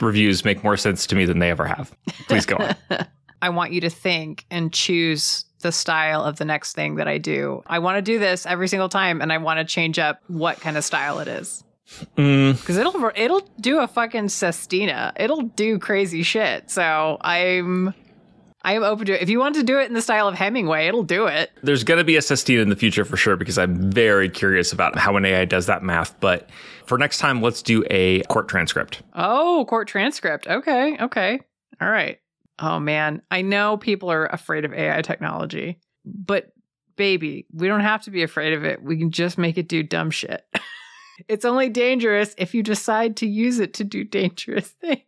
reviews make more sense to me than they ever have. Please go on. I want you to think and choose the style of the next thing that I do. I want to do this every single time and I want to change up what kind of style it is. Because mm. it'll it'll do a fucking sestina. It'll do crazy shit. So I'm I am open to it. If you want to do it in the style of Hemingway, it'll do it. There's going to be a Sestina in the future for sure because I'm very curious about how an AI does that math. But for next time, let's do a court transcript. Oh, court transcript. Okay. Okay. All right. Oh, man. I know people are afraid of AI technology, but baby, we don't have to be afraid of it. We can just make it do dumb shit. it's only dangerous if you decide to use it to do dangerous things.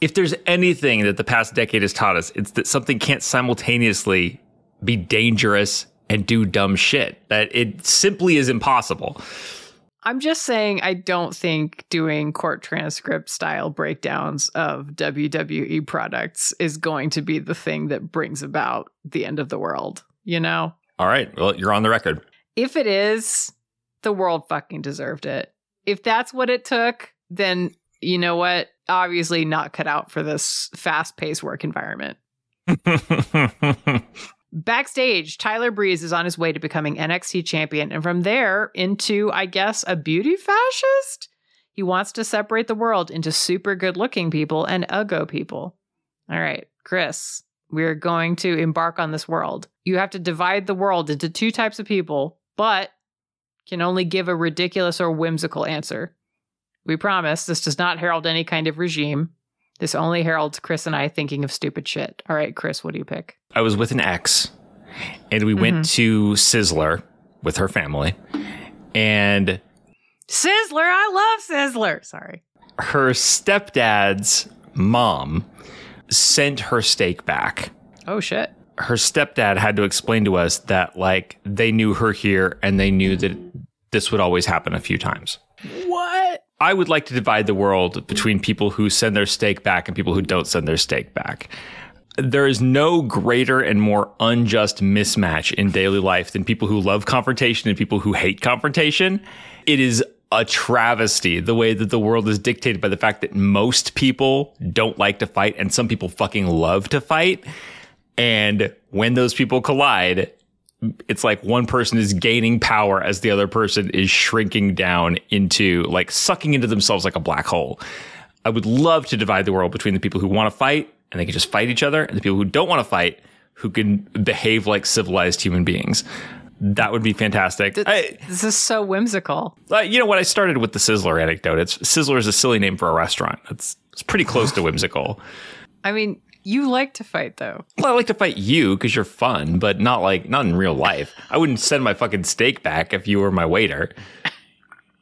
If there's anything that the past decade has taught us, it's that something can't simultaneously be dangerous and do dumb shit. That it simply is impossible. I'm just saying, I don't think doing court transcript style breakdowns of WWE products is going to be the thing that brings about the end of the world, you know? All right. Well, you're on the record. If it is, the world fucking deserved it. If that's what it took, then you know what? Obviously, not cut out for this fast paced work environment. Backstage, Tyler Breeze is on his way to becoming NXT champion, and from there into, I guess, a beauty fascist? He wants to separate the world into super good looking people and uggo people. All right, Kris, we're going to embark on this world. You have to divide the world into two types of people, but can only give a ridiculous or whimsical answer. We promise this does not herald any kind of regime. This only heralds Kris and I thinking of stupid shit. All right, Kris, what do you pick? I was with an ex, and we went mm-hmm. to Sizzler with her family, and Sizzler, I love Sizzler. Sorry. her stepdad's mom sent her steak back. Oh shit. Her stepdad had to explain to us that like they knew her here and they knew that this would always happen a few times. What? I would like to divide the world between people who send their steak back and people who don't send their steak back. There is no greater and more unjust mismatch in daily life than people who love confrontation and people who hate confrontation. It is a travesty the way that the world is dictated by the fact that most people don't like to fight and some people fucking love to fight. And when those people collide, it's like one person is gaining power as the other person is shrinking down into like sucking into themselves like a black hole. I would love to divide the world between the people who want to fight and they can just fight each other and the people who don't want to fight who can behave like civilized human beings. That would be fantastic. I, This is so whimsical. uh, you know what? I started with the Sizzler anecdote. It's Sizzler is a silly name for a restaurant. It's it's pretty close to whimsical. I mean, you like to fight though. Well, I like to fight you because you're fun, but not like not in real life. I wouldn't send my fucking steak back if you were my waiter.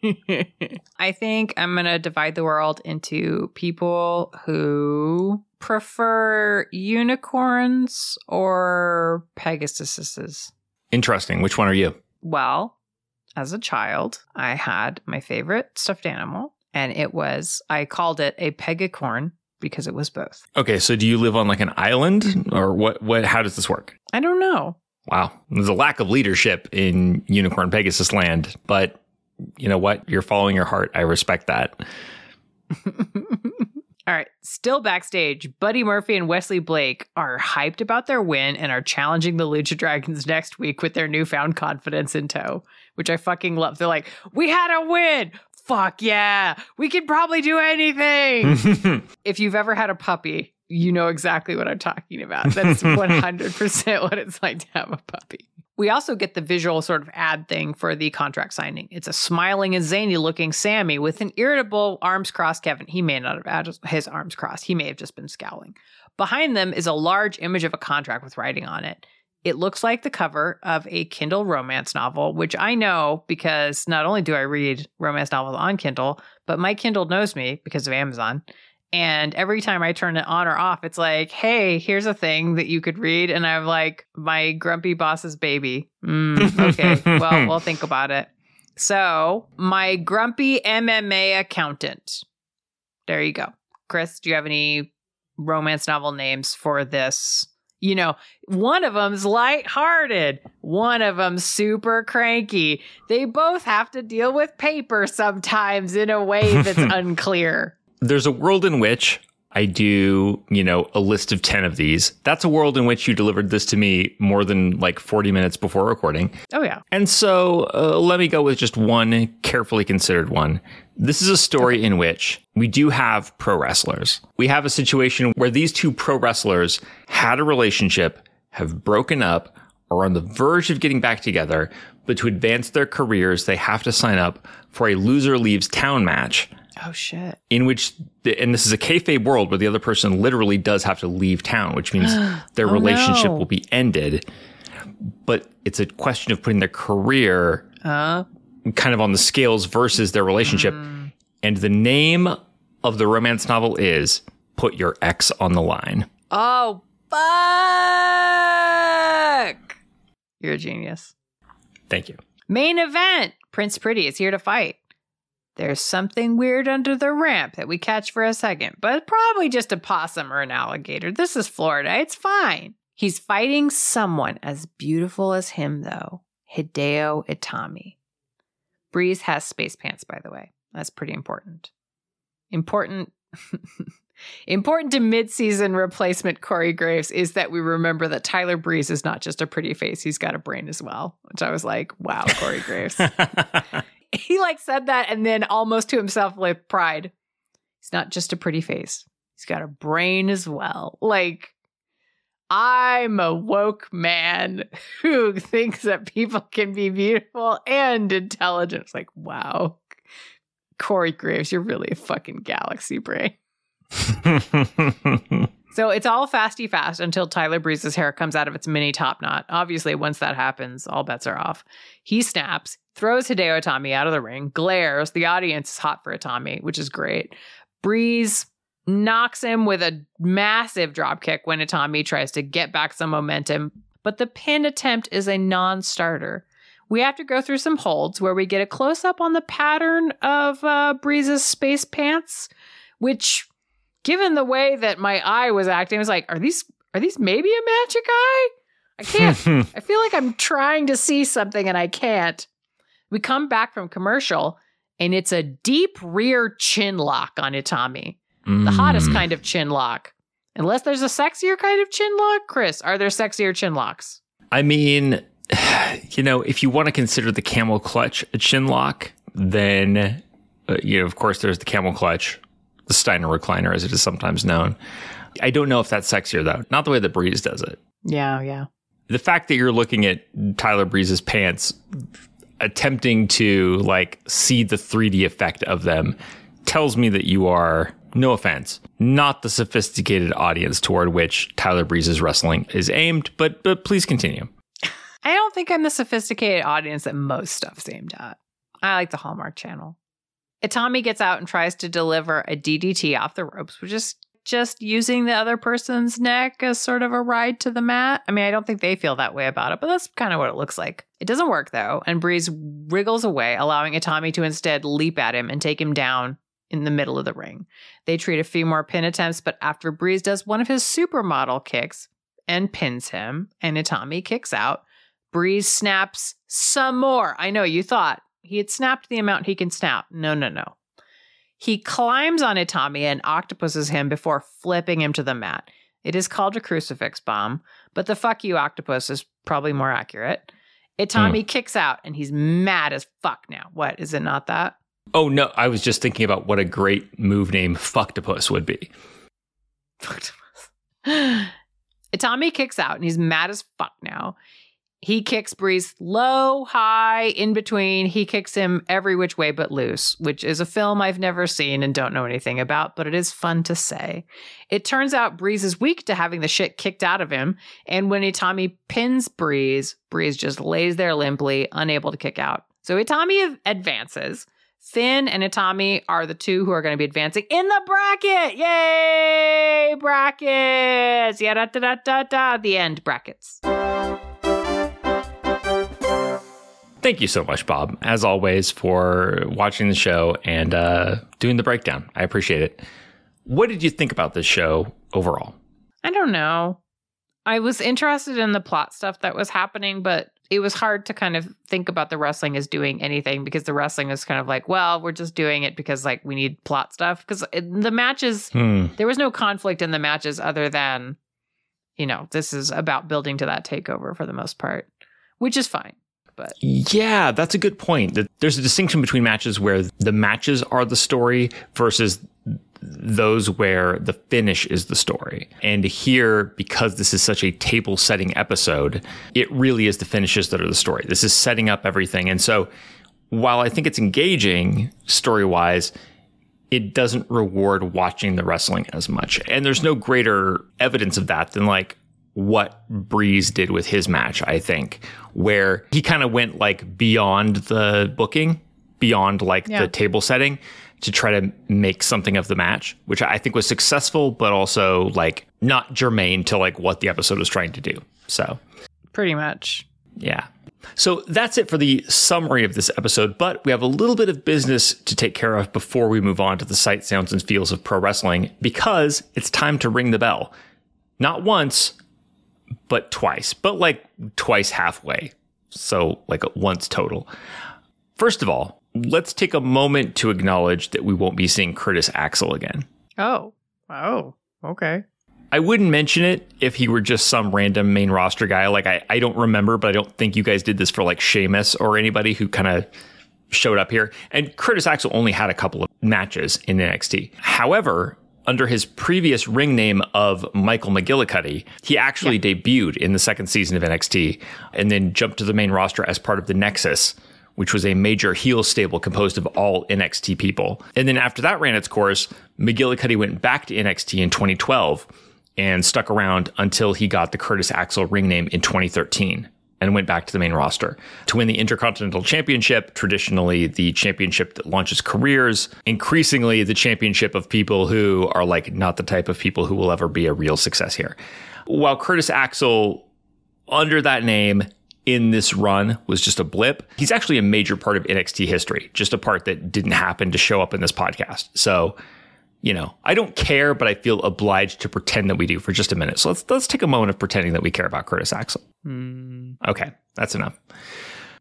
I think I'm going to divide the world into people who prefer unicorns or pegasuses. Interesting. Which one are you? Well, as a child, I had my favorite stuffed animal, and it was, I called it a pegacorn because it was both. Okay, so do you live on like an island mm-hmm. or what what how does this work? I don't know. Wow. There's a lack of leadership in Unicorn Pegasus land, but you know what? You're following your heart. I respect that. All right, still backstage, Buddy Murphy and Wesley Blake are hyped about their win and are challenging the Lucha Dragons next week with their newfound confidence in tow, which I fucking love. They're like, "We had a win! Fuck yeah! We can probably do anything!" if you've ever had a puppy, you know exactly what I'm talking about. That's 100% what it's like to have a puppy. We also get the visual sort of ad thing for the contract signing. It's a smiling and zany looking Sami with an irritable arms crossed Kevin. He may not have had his arms crossed, he may have just been scowling. Behind them is a large image of a contract with writing on it. It looks like the cover of a Kindle romance novel, which I know because not only do I read romance novels on Kindle, but my Kindle knows me because of Amazon. And every time I turn it on or off, it's like, hey, here's a thing that you could read. And I'm like, my grumpy boss's baby. Mm, okay, well, we'll think about it. So, my grumpy MMA accountant. There you go. Kris, do you have any romance novel names for this? You know, one of them's lighthearted, one of them's super cranky. They both have to deal with paper sometimes in a way that's unclear. There's a world in which I do, you know, a list of 10 of these. That's a world in which you delivered this to me more than like 40 minutes before recording. Oh, yeah. And so uh, let me go with just one carefully considered one. This is a story okay. in which we do have pro wrestlers. We have a situation where these two pro wrestlers had a relationship, have broken up, are on the verge of getting back together, but to advance their careers, they have to sign up for a loser leaves town match Oh shit! In which, the, and this is a kayfabe world where the other person literally does have to leave town, which means their oh, relationship no. will be ended. But it's a question of putting their career uh. kind of on the scales versus their relationship. Mm. And the name of the romance novel is "Put Your Ex on the Line." Oh fuck! You're a genius. Thank you. Main event: Prince Pretty is here to fight. There's something weird under the ramp that we catch for a second, but probably just a possum or an alligator. This is Florida. It's fine. He's fighting someone as beautiful as him, though Hideo Itami. Breeze has space pants, by the way. That's pretty important. Important. Important to mid-season replacement Corey Graves is that we remember that Tyler Breeze is not just a pretty face; he's got a brain as well. Which I was like, "Wow, Corey Graves." he like said that and then almost to himself with pride. He's not just a pretty face. He's got a brain as well. Like I'm a woke man who thinks that people can be beautiful and intelligent. It's like, wow. Corey Graves, you're really a fucking galaxy brain. so it's all fasty fast until Tyler Breeze's hair comes out of its mini top knot. Obviously, once that happens, all bets are off. He snaps throws Hideo Itami out of the ring, glares. The audience is hot for Itami, which is great. Breeze knocks him with a massive dropkick when Itami tries to get back some momentum, but the pin attempt is a non starter. We have to go through some holds where we get a close up on the pattern of uh, Breeze's space pants, which, given the way that my eye was acting, I was like, are these are these maybe a magic eye? I can't. I feel like I'm trying to see something and I can't. We come back from commercial and it's a deep rear chin lock on Itami. Mm. The hottest kind of chin lock. Unless there's a sexier kind of chin lock, Kris, are there sexier chin locks? I mean, you know, if you want to consider the camel clutch a chin lock, then, uh, you know, of course, there's the camel clutch, the Steiner recliner, as it is sometimes known. I don't know if that's sexier, though. Not the way that Breeze does it. Yeah, yeah. The fact that you're looking at Tyler Breeze's pants attempting to like see the 3D effect of them tells me that you are, no offense, not the sophisticated audience toward which Tyler Breeze's wrestling is aimed, but but please continue. I don't think I'm the sophisticated audience that most stuff's aimed at. I like the Hallmark channel. Itami gets out and tries to deliver a DDT off the ropes, which is just using the other person's neck as sort of a ride to the mat. I mean, I don't think they feel that way about it, but that's kind of what it looks like. It doesn't work though, and Breeze wriggles away, allowing Itami to instead leap at him and take him down in the middle of the ring. They treat a few more pin attempts, but after Breeze does one of his supermodel kicks and pins him, and Itami kicks out, Breeze snaps some more. I know you thought he had snapped the amount he can snap. No, no, no. He climbs on Itami and octopuses him before flipping him to the mat. It is called a crucifix bomb, but the fuck you octopus is probably more accurate. Itami mm. kicks out and he's mad as fuck now. What? Is it not that? Oh no, I was just thinking about what a great move name Fucktopus would be. Fucktopus. Itami kicks out and he's mad as fuck now. He kicks Breeze low, high, in between. He kicks him every which way but loose, which is a film I've never seen and don't know anything about, but it is fun to say. It turns out Breeze is weak to having the shit kicked out of him, and when Itami pins Breeze, Breeze just lays there limply, unable to kick out. So Itami advances. Finn and Itami are the two who are going to be advancing in the bracket. Yay! Brackets! Yeah, da da da da da. The end brackets. Thank you so much, Bob, as always, for watching the show and uh, doing the breakdown. I appreciate it. What did you think about this show overall? I don't know. I was interested in the plot stuff that was happening, but it was hard to kind of think about the wrestling as doing anything because the wrestling is kind of like, well, we're just doing it because like we need plot stuff. Because the matches, Hmm. there was no conflict in the matches other than, you know, this is about building to that takeover for the most part, which is fine. But Yeah, that's a good point. There's a distinction between matches where the matches are the story versus those where the finish is the story. And here, because this is such a table setting episode, it really is the finishes that are the story. This is setting up everything. And so while I think it's engaging story wise, it doesn't reward watching the wrestling as much. And there's no greater evidence of that than like what Breeze did with his match, I think, where he kind of went like beyond the booking, beyond like Yeah. the table setting to try to make something of the match, which I think was successful, but also like not germane to like what the episode was trying to do. So pretty much. yeah. So that's it for the summary of this episode, but we have a little bit of business to take care of before we move on to the sight, sounds, and feels of pro wrestling because it's time to ring the bell. Not once, but twice, but like twice halfway. So like once total. First of all, let's take a moment to acknowledge that we won't be seeing Curtis Axel again. Oh, oh, okay. I wouldn't mention it if he were just some random main roster guy. Like I, I don't remember, but I don't think you guys did this for like Sheamus or anybody who kind of showed up here. And Curtis Axel only had a couple of matches in NXT. However, under his previous ring name of Michael McGillicutty, he actually debuted in the second season of NXT and then jumped to the main roster as part of the Nexus, which was a major heel stable composed of all NXT people. And then after that ran its course, McGillicutty went back to NXT in 2012 and stuck around until he got the Curtis Axel ring name in 2013 and went back to the main roster to win the Intercontinental Championship, traditionally the championship that launches careers, increasingly the championship of people who are like not the type of people who will ever be a real success here. While Curtis Axel under that name in this run was just a blip. He's actually a major part of NXT history, just a part that didn't happen to show up in this podcast. So, you know, I don't care, but I feel obliged to pretend that we do for just a minute. So let's let's take a moment of pretending that we care about Curtis Axel. Hmm. Okay, that's enough.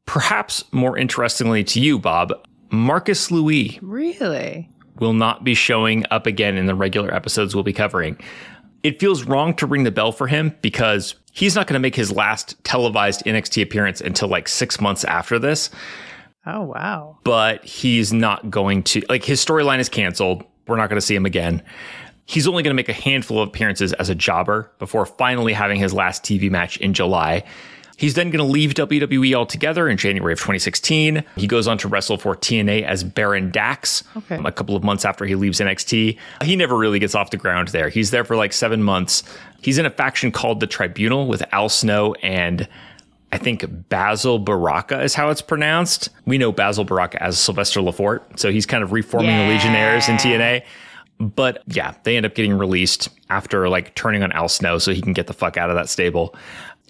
Perhaps more interestingly to you, Bob, Marcus Louis Really? will not be showing up again in the regular episodes we'll be covering. It feels wrong to ring the bell for him because he's not going to make his last televised NXT appearance until like six months after this. Oh, wow. But he's not going to, like, his storyline is canceled. We're not going to see him again. He's only going to make a handful of appearances as a jobber before finally having his last TV match in July. He's then going to leave WWE altogether in January of 2016. He goes on to wrestle for TNA as Baron Dax Okay. a couple of months after he leaves NXT. He never really gets off the ground there. He's there for like seven months. He's in a faction called the Tribunal with Al Snow and I think Basile Baraka is how it's pronounced. We know Basile Baraka as Sylvester Lefort, so he's kind of reforming the Legionnaires in TNA. But yeah, they end up getting released after like turning on Al Snow so he can get the fuck out of that stable.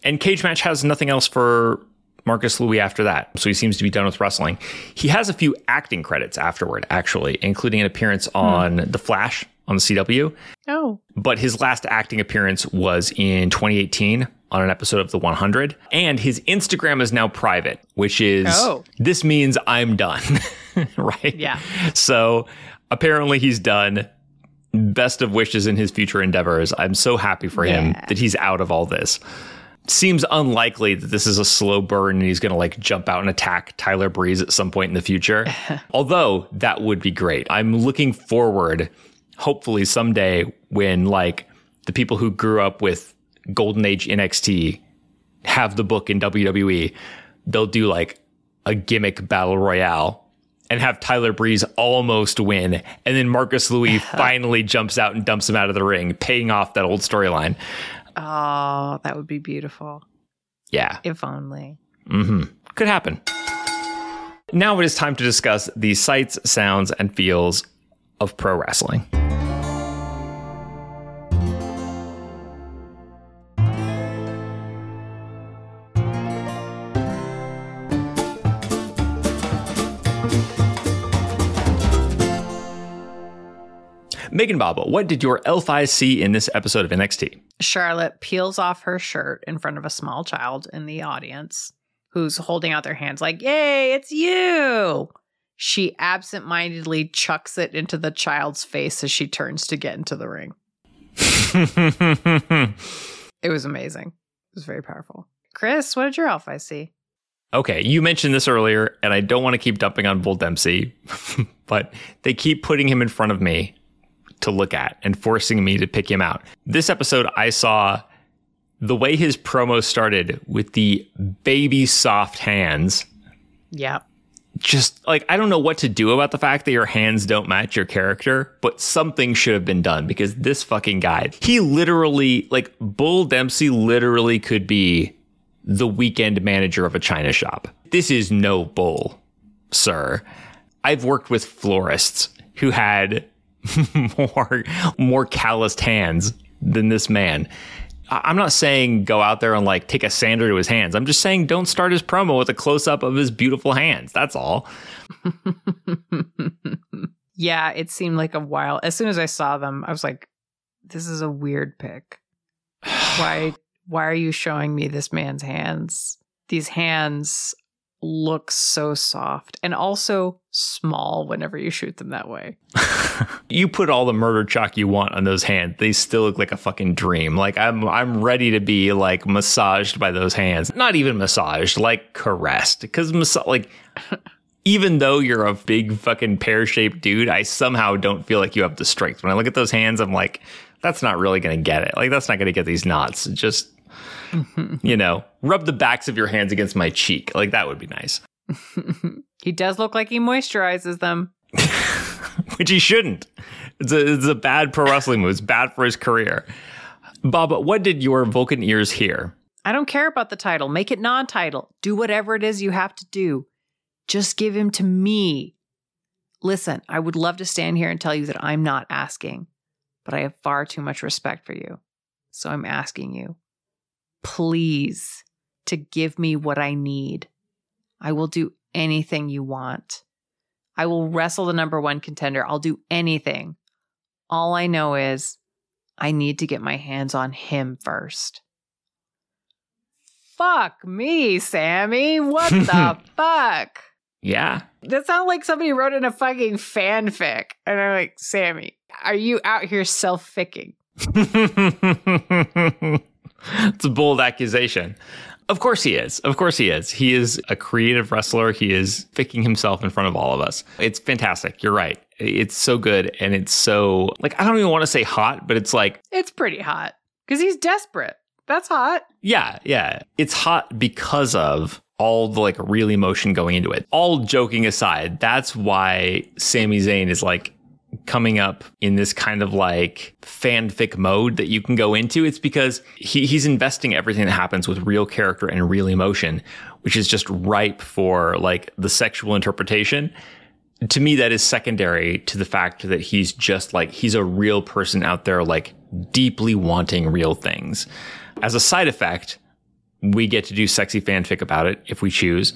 And Cage Match has nothing else for Marcus Louis after that. So he seems to be done with wrestling. He has a few acting credits afterward, actually, including an appearance hmm. on The Flash on the CW. Oh, But his last acting appearance was in 2018 on an episode of The 100. And his Instagram is now private, which is Oh. this means I'm done. right? Yeah. So apparently he's done. Best of wishes in his future endeavors. I'm so happy for him that he's out of all this. Seems unlikely that this is a slow burn and he's going to like jump out and attack Tyler Breeze at some point in the future. Although that would be great. I'm looking forward, hopefully someday, when like the people who grew up with Golden Age NXT have the book in WWE, they'll do like a gimmick battle royale and have Tyler Breeze almost win. And then Marcus Louis finally jumps out and dumps him out of the ring, paying off that old storyline. oh, that would be beautiful. Yeah. If only. Mm-hmm. Could happen. Now it is time to discuss the sights, sounds, and feels of pro wrestling. Megan Bob, what did your L5 see in this episode of NXT? Charlotte peels off her shirt in front of a small child in the audience who's holding out their hands like, Yay, it's you. She absentmindedly chucks it into the child's face as she turns to get into the ring. it was amazing. It was very powerful. Kris, what did your elf I see? Okay, you mentioned this earlier, and I don't want to keep dumping on Bull Dempsey, but they keep putting him in front of me to look at and forcing me to pick him out. This episode, I saw the way his promo started with the baby soft hands. Yeah. Just like, I don't know what to do about the fact that your hands don't match your character, but something should have been done because this fucking guy, he literally, like, Bull Dempsey literally could be the weekend manager of a china shop. This is no bull, sir. I've worked with florists who had more more calloused hands than this man. I'm not saying go out there and like take a sander to his hands. I'm just saying don't start his promo with a close up of his beautiful hands. That's all. yeah, it seemed like a while. As soon as I saw them, I was like, this is a weird pick. Why why are you showing me this man's hands? These hands look so soft and also small whenever you shoot them that way. you put all the murder chalk you want on those hands. They still look like a fucking dream. Like I'm I'm ready to be like massaged by those hands. Not even massaged, like caressed. Cuz mas- like even though you're a big fucking pear-shaped dude, I somehow don't feel like you have the strength. When I look at those hands, I'm like that's not really going to get it. Like that's not going to get these knots. Just you know, rub the backs of your hands against my cheek. Like that would be nice. he does look like he moisturizes them. Which he shouldn't. It's a, it's a bad pro wrestling move. It's bad for his career. Bob, what did your Vulcan ears hear? I don't care about the title. Make it non title. Do whatever it is you have to do. Just give him to me. Listen, I would love to stand here and tell you that I'm not asking, but I have far too much respect for you. So I'm asking you please to give me what I need. I will do anything you want. I will wrestle the number one contender. I'll do anything. All I know is I need to get my hands on him first. Fuck me, Sami. What the fuck? Yeah. That sounds like somebody wrote in a fucking fanfic. And I'm like, Sami, are you out here self ficking? it's a bold accusation. Of course he is. Of course he is. He is a creative wrestler. He is ficking himself in front of all of us. It's fantastic. You're right. It's so good. And it's so, like, I don't even want to say hot, but it's like. It's pretty hot because he's desperate. That's hot. Yeah. Yeah. It's hot because of all the like real emotion going into it. All joking aside, that's why Sami Zayn is like coming up in this kind of like fanfic mode that you can go into. It's because he, he's investing everything that happens with real character and real emotion, which is just ripe for like the sexual interpretation. To me, that is secondary to the fact that he's just like, he's a real person out there, like deeply wanting real things. As a side effect, we get to do sexy fanfic about it if we choose.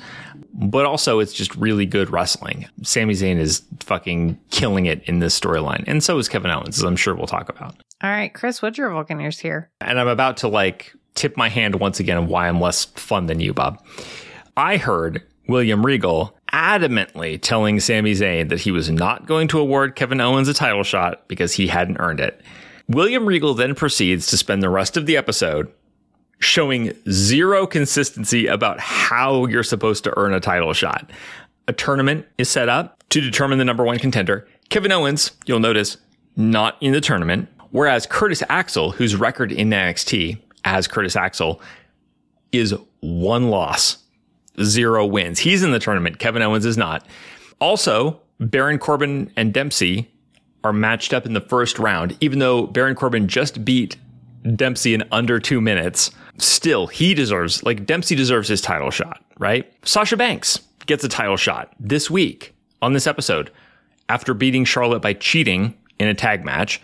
But also, it's just really good wrestling. Sami Zayn is fucking killing it in this storyline. And so is Kevin Owens, as I'm sure we'll talk about. All right, Kris, what's your Vulcaneers here? And I'm about to like tip my hand once again on why I'm less fun than you, Bob. I heard William Regal adamantly telling Sami Zayn that he was not going to award Kevin Owens a title shot because he hadn't earned it. William Regal then proceeds to spend the rest of the episode showing zero consistency about how you're supposed to earn a title shot. A tournament is set up to determine the number one contender. Kevin Owens, you'll notice, not in the tournament. Whereas Curtis Axel, whose record in NXT as Curtis Axel is one loss, zero wins. He's in the tournament. Kevin Owens is not. Also, Baron Corbin and Dempsey are matched up in the first round, even though Baron Corbin just beat Dempsey in under two minutes still he deserves like Dempsey deserves his title shot, right? Sasha Banks gets a title shot this week on this episode after beating Charlotte by cheating in a tag match.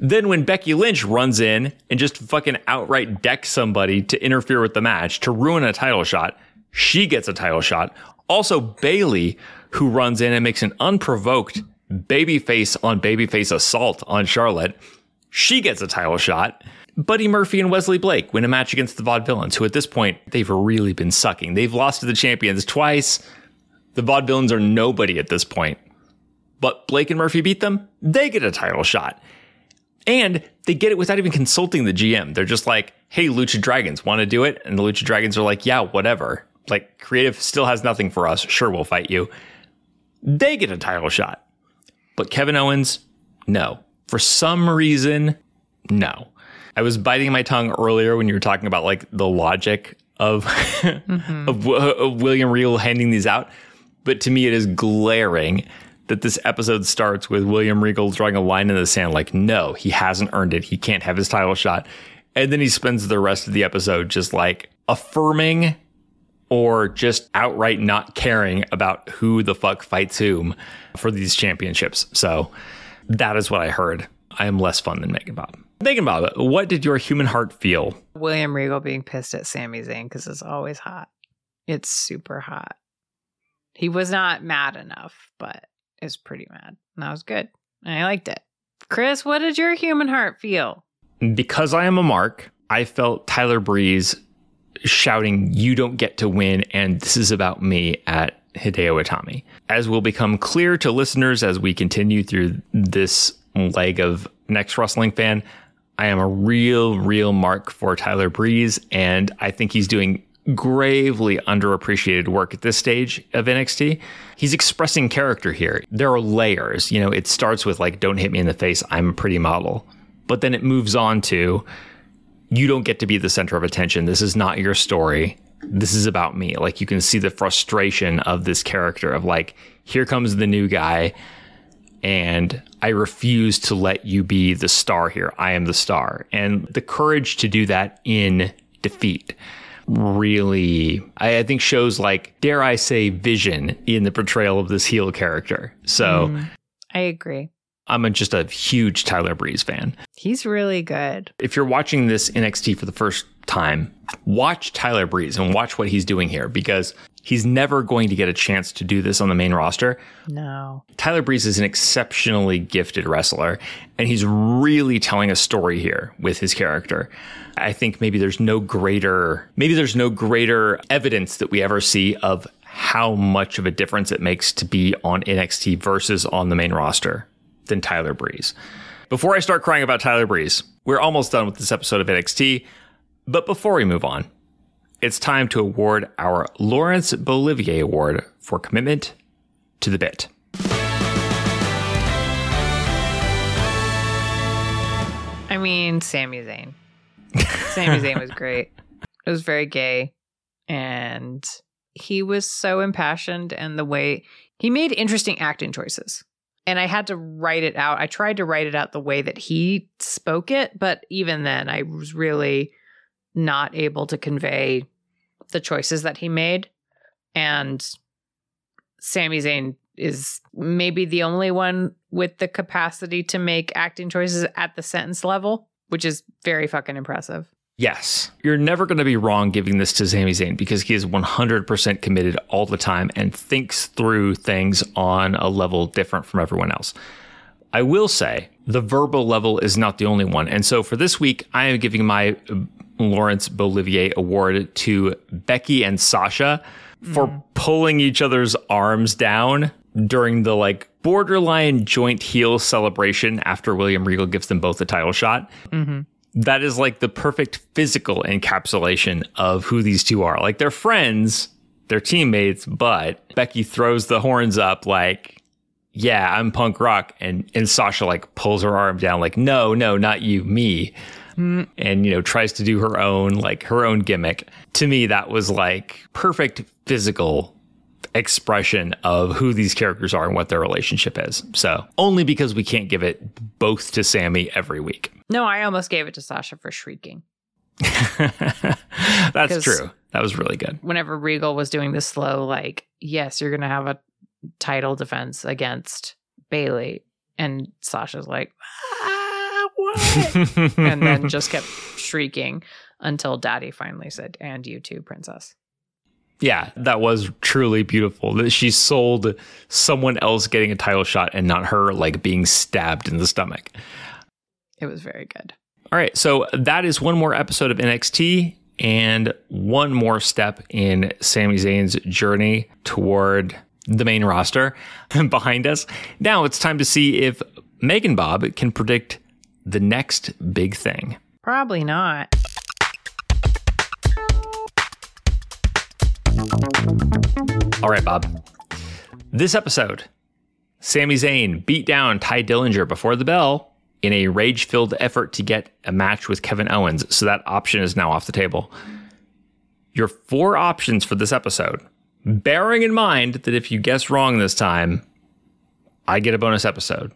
Then when Becky Lynch runs in and just fucking outright decks somebody to interfere with the match to ruin a title shot, she gets a title shot. Also Bayley, who runs in and makes an unprovoked babyface on babyface assault on Charlotte She gets a title shot. Buddy Murphy and Wesley Blake win a match against the Vaudevillains, who at this point, they've really been sucking. They've lost to the champions twice. The Vaudevillains are nobody at this point. But Blake and Murphy beat them. They get a title shot. And they get it without even consulting the GM. They're just like, hey, Lucha Dragons, want to do it? And the Lucha Dragons are like, yeah, whatever. Like, creative still has nothing for us. Sure, we'll fight you. They get a title shot. But Kevin Owens, no. For some reason, no. I was biting my tongue earlier when you were talking about like the logic of mm-hmm. of, of William Regal handing these out, but to me it is glaring that this episode starts with William Regal drawing a line in the sand like no, he hasn't earned it. He can't have his title shot. And then he spends the rest of the episode just like affirming or just outright not caring about who the fuck fights whom for these championships. So that is what I heard. I am less fun than Megan Bob. Megan Bob, what did your human heart feel? William Regal being pissed at Sami Zayn because it's always hot. It's super hot. He was not mad enough, but it's pretty mad. And that was good. I liked it. Kris, what did your human heart feel? Because I am a mark, I felt Tyler Breeze shouting, You don't get to win, and this is about me at Hideo Itami. As will become clear to listeners as we continue through this leg of NXT Wrestling Fan, I am a real, real mark for Tyler Breeze, and I think he's doing gravely underappreciated work at this stage of NXT. He's expressing character here. There are layers. You know, it starts with like, don't hit me in the face, I'm a pretty model. But then it moves on to, you don't get to be the center of attention. This is not your story. This is about me. Like, you can see the frustration of this character of like, here comes the new guy and I refuse to let you be the star here. I am the star. And the courage to do that in defeat really, I, I think, shows like, dare I say, vision in the portrayal of this heel character. So mm, I agree. I'm a, just a huge Tyler Breeze fan. He's really good. If you're watching this NXT for the first time, watch Tyler Breeze and watch what he's doing here because He's never going to get a chance to do this on the main roster. No. Tyler Breeze is an exceptionally gifted wrestler, and he's really telling a story here with his character. I think maybe there's no greater, maybe there's no greater evidence that we ever see of how much of a difference it makes to be on NXT versus on the main roster than Tyler Breeze. Before I start crying about Tyler Breeze, we're almost done with this episode of NXT. But before we move on, it's time to award our Laurence Bolivier Award for commitment to the bit. I mean, Sami Zayn. Sami Zayn was great. It was very gay. And he was so impassioned, and the way he made interesting acting choices. And I had to write it out. I tried to write it out the way that he spoke it, but even then, I was really not able to convey the choices that he made. And Sami Zayn is maybe the only one with the capacity to make acting choices at the sentence level, which is very fucking impressive. Yes. You're never going to be wrong giving this to Sami Zayn because he is 100% committed all the time and thinks through things on a level different from everyone else. I will say the verbal level is not the only one. And so for this week, I am giving my Lawrence Bolivier Award to Becky and Sasha for mm. pulling each other's arms down during the like borderline joint heel celebration after William Regal gives them both a title shot. Mm-hmm. That is like the perfect physical encapsulation of who these two are. Like they're friends, they're teammates, but Becky throws the horns up like, yeah, I'm punk rock. And, and Sasha like pulls her arm down like, no, no, not you, me and you know tries to do her own like her own gimmick to me that was like perfect physical expression of who these characters are and what their relationship is so only because we can't give it both to Sami every week no i almost gave it to sasha for shrieking that's true that was really good whenever regal was doing the slow like yes you're gonna have a title defense against Bayley. and sasha's like ah! and then just kept shrieking until daddy finally said, And you too, princess. Yeah, that was truly beautiful. That she sold someone else getting a title shot and not her like being stabbed in the stomach. It was very good. All right, so that is one more episode of NXT and one more step in Sami Zayn's journey toward the main roster behind us. Now it's time to see if Megan Bob can predict the next big thing. Probably not. All right, Bob. This episode, Sami Zayn beat down Tye Dillinger before the bell in a rage filled effort to get a match with Kevin Owens. So that option is now off the table. Your four options for this episode, bearing in mind that if you guess wrong this time, I get a bonus episode.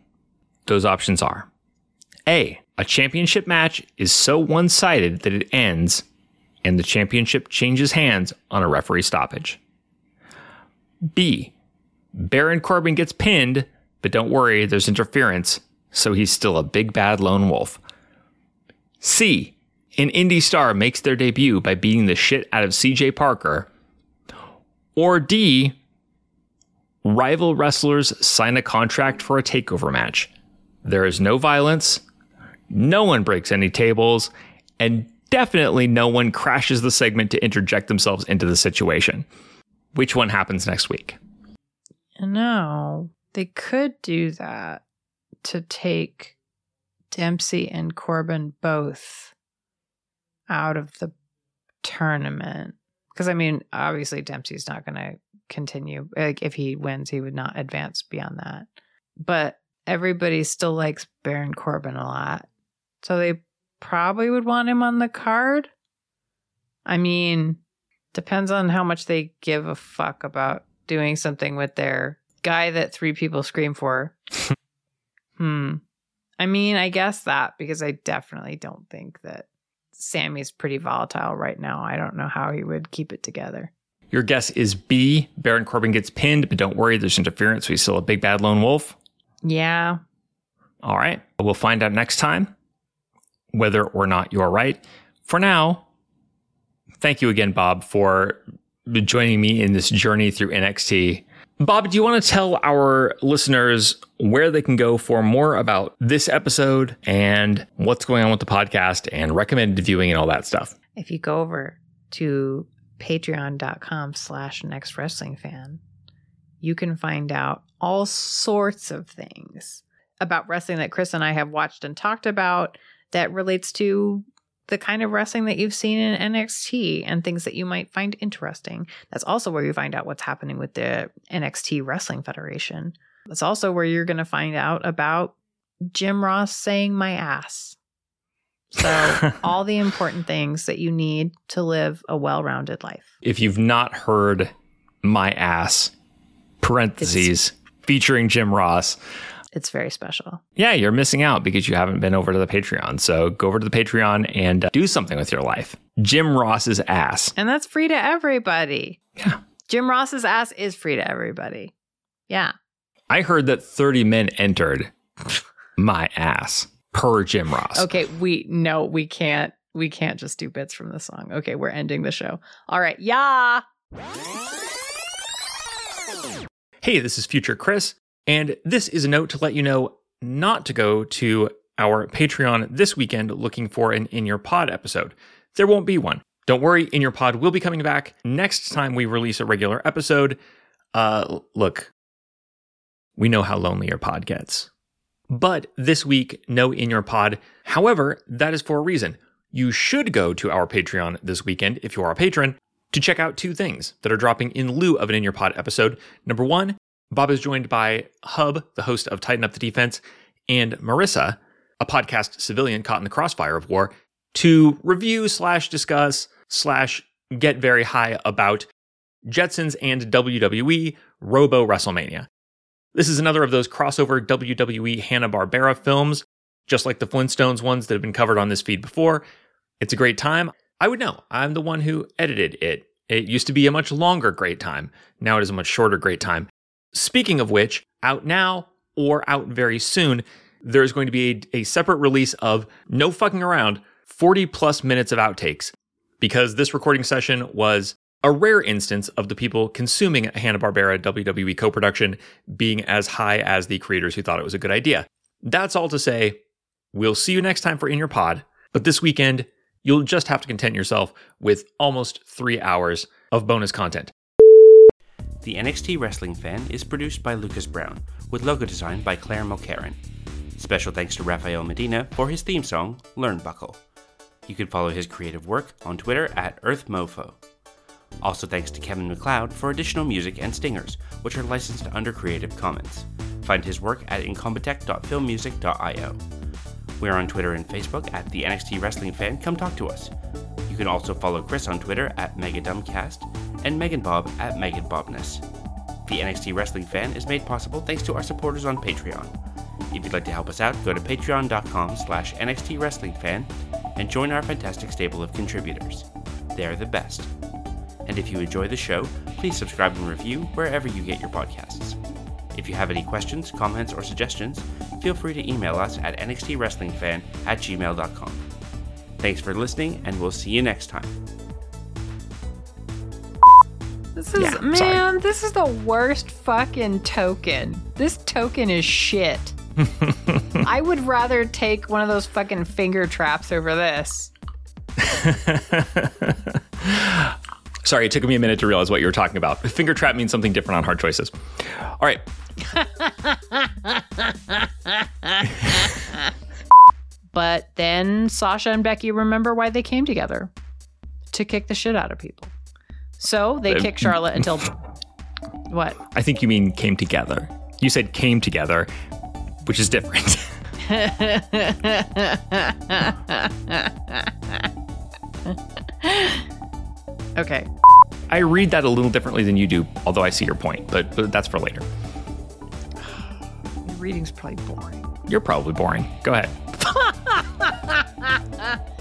Those options are A, a championship match is so one sided that it ends and the championship changes hands on a referee stoppage. B. Baron Corbin gets pinned, but don't worry, there's interference, so he's still a big bad lone wolf. C. An indie star makes their debut by beating the shit out of CJ Parker. Or D. Rival wrestlers sign a contract for a takeover match. There is no violence, no one breaks any tables, and definitely no one crashes the segment to interject themselves into the situation. Which one happens next week? No, they could do that to take Dempsey and Corbin both out of the tournament. Because, I mean, obviously, Dempsey's not going to continue. Like, if he wins, he would not advance beyond that. But everybody still likes Baron Corbin a lot. So they probably would want him on the card. I mean, depends on how much they give a fuck about doing something with their guy that three people scream for. hmm. I mean, I guess that because I definitely don't think that Sami's pretty volatile right now. I don't know how he would keep it together. Your guess is B. Baron Corbin gets pinned, but don't worry, there's interference. So he's still a big bad lone wolf. Yeah. All right. We'll find out next time whether or not you're right. For now, thank you again, Bob, for joining me in this journey through NXT. Bob, do you want to tell our listeners where they can go for more about this episode and what's going on with the podcast and recommended viewing and all that stuff? If you go over to patreon.com slash next wrestling fan, you can find out all sorts of things about wrestling that Kris and I have watched and talked about that relates to the kind of wrestling that you've seen in NXT and things that you might find interesting. That's also where you find out what's happening with the NXT Wrestling Federation. That's also where you're going to find out about Jim Ross saying my ass. So, all the important things that you need to live a well rounded life. If you've not heard my ass, parentheses, it's, featuring Jim Ross, it's very special. Yeah, you're missing out because you haven't been over to the Patreon. So go over to the Patreon and uh, do something with your life. Jim Ross's ass. And that's free to everybody. Yeah. Jim Ross's ass is free to everybody. Yeah. I heard that 30 men entered my ass per Jim Ross. Okay, we no, we can't we can't just do bits from the song. Okay, we're ending the show. All right. Yeah. Hey, this is future Kris. And this is a note to let you know not to go to our Patreon this weekend looking for an In Your Pod episode. There won't be one. Don't worry, In Your Pod will be coming back next time we release a regular episode. Uh, look, we know how lonely your pod gets. But this week, no In Your Pod. However, that is for a reason. You should go to our Patreon this weekend if you are a patron to check out two things that are dropping in lieu of an In Your Pod episode. Number one, Bob is joined by Hub, the host of Tighten Up the Defense, and Marissa, a podcast civilian caught in the crossfire of war, to review slash discuss slash get very high about Jetsons and WWE Robo WrestleMania. This is another of those crossover WWE Hanna-Barbera films, just like the Flintstones ones that have been covered on this feed before. It's a great time. I would know. I'm the one who edited it. It used to be a much longer great time. Now it is a much shorter great time. Speaking of which, out now or out very soon, there's going to be a, a, separate release of no fucking around 40 plus minutes of outtakes because this recording session was a rare instance of the people consuming a Hanna-Barbera WWE co-production being as high as the creators who thought it was a good idea. That's all to say, We'll see you next time for In Your Pod. But this weekend, you'll just have to content yourself with almost three hours of bonus content. The NXT Wrestling Fan is produced by Lucas Brown, with logo design by Claire Mulcairn. Special thanks to Rafael Medina for his theme song, Learnbuckle. You can follow his creative work on Twitter at EarthMeauxFaux. Also thanks to Kevin MacLeod for additional music and stingers, which are licensed under Creative Commons. Find his work at incompetech.filmmusic.io. We are on Twitter and Facebook at the NXT Wrestling Fan. Come talk to us. You can also follow Kris on Twitter at MegaDumbcast and Megan Bob at MeganBobness. The NXT Wrestling Fan is made possible thanks to our supporters on Patreon. If you'd like to help us out, go to patreon.com slash NXT Wrestling Fan and join our fantastic stable of contributors. They're the best. And if you enjoy the show, please subscribe and review wherever you get your podcasts. If you have any questions, comments, or suggestions, feel free to email us at nxtwrestlingfan at gmail.com. Thanks for listening, and we'll see you next time. This is Yeah, man, sorry. this is the worst fucking token. This token is shit. I would rather take one of those fucking finger traps over this. Sorry, it took me a minute to realize what you were talking about. Finger trap means something different on hard choices. All right. But then Sasha and Becky remember why they came together to kick the shit out of people. So they kick Charlotte until what? I think you mean came together. You said came together, which is different. Okay. I read that a little differently than you do, although I see your point, but, but that's for later reading's probably boring. You're probably boring. Go ahead.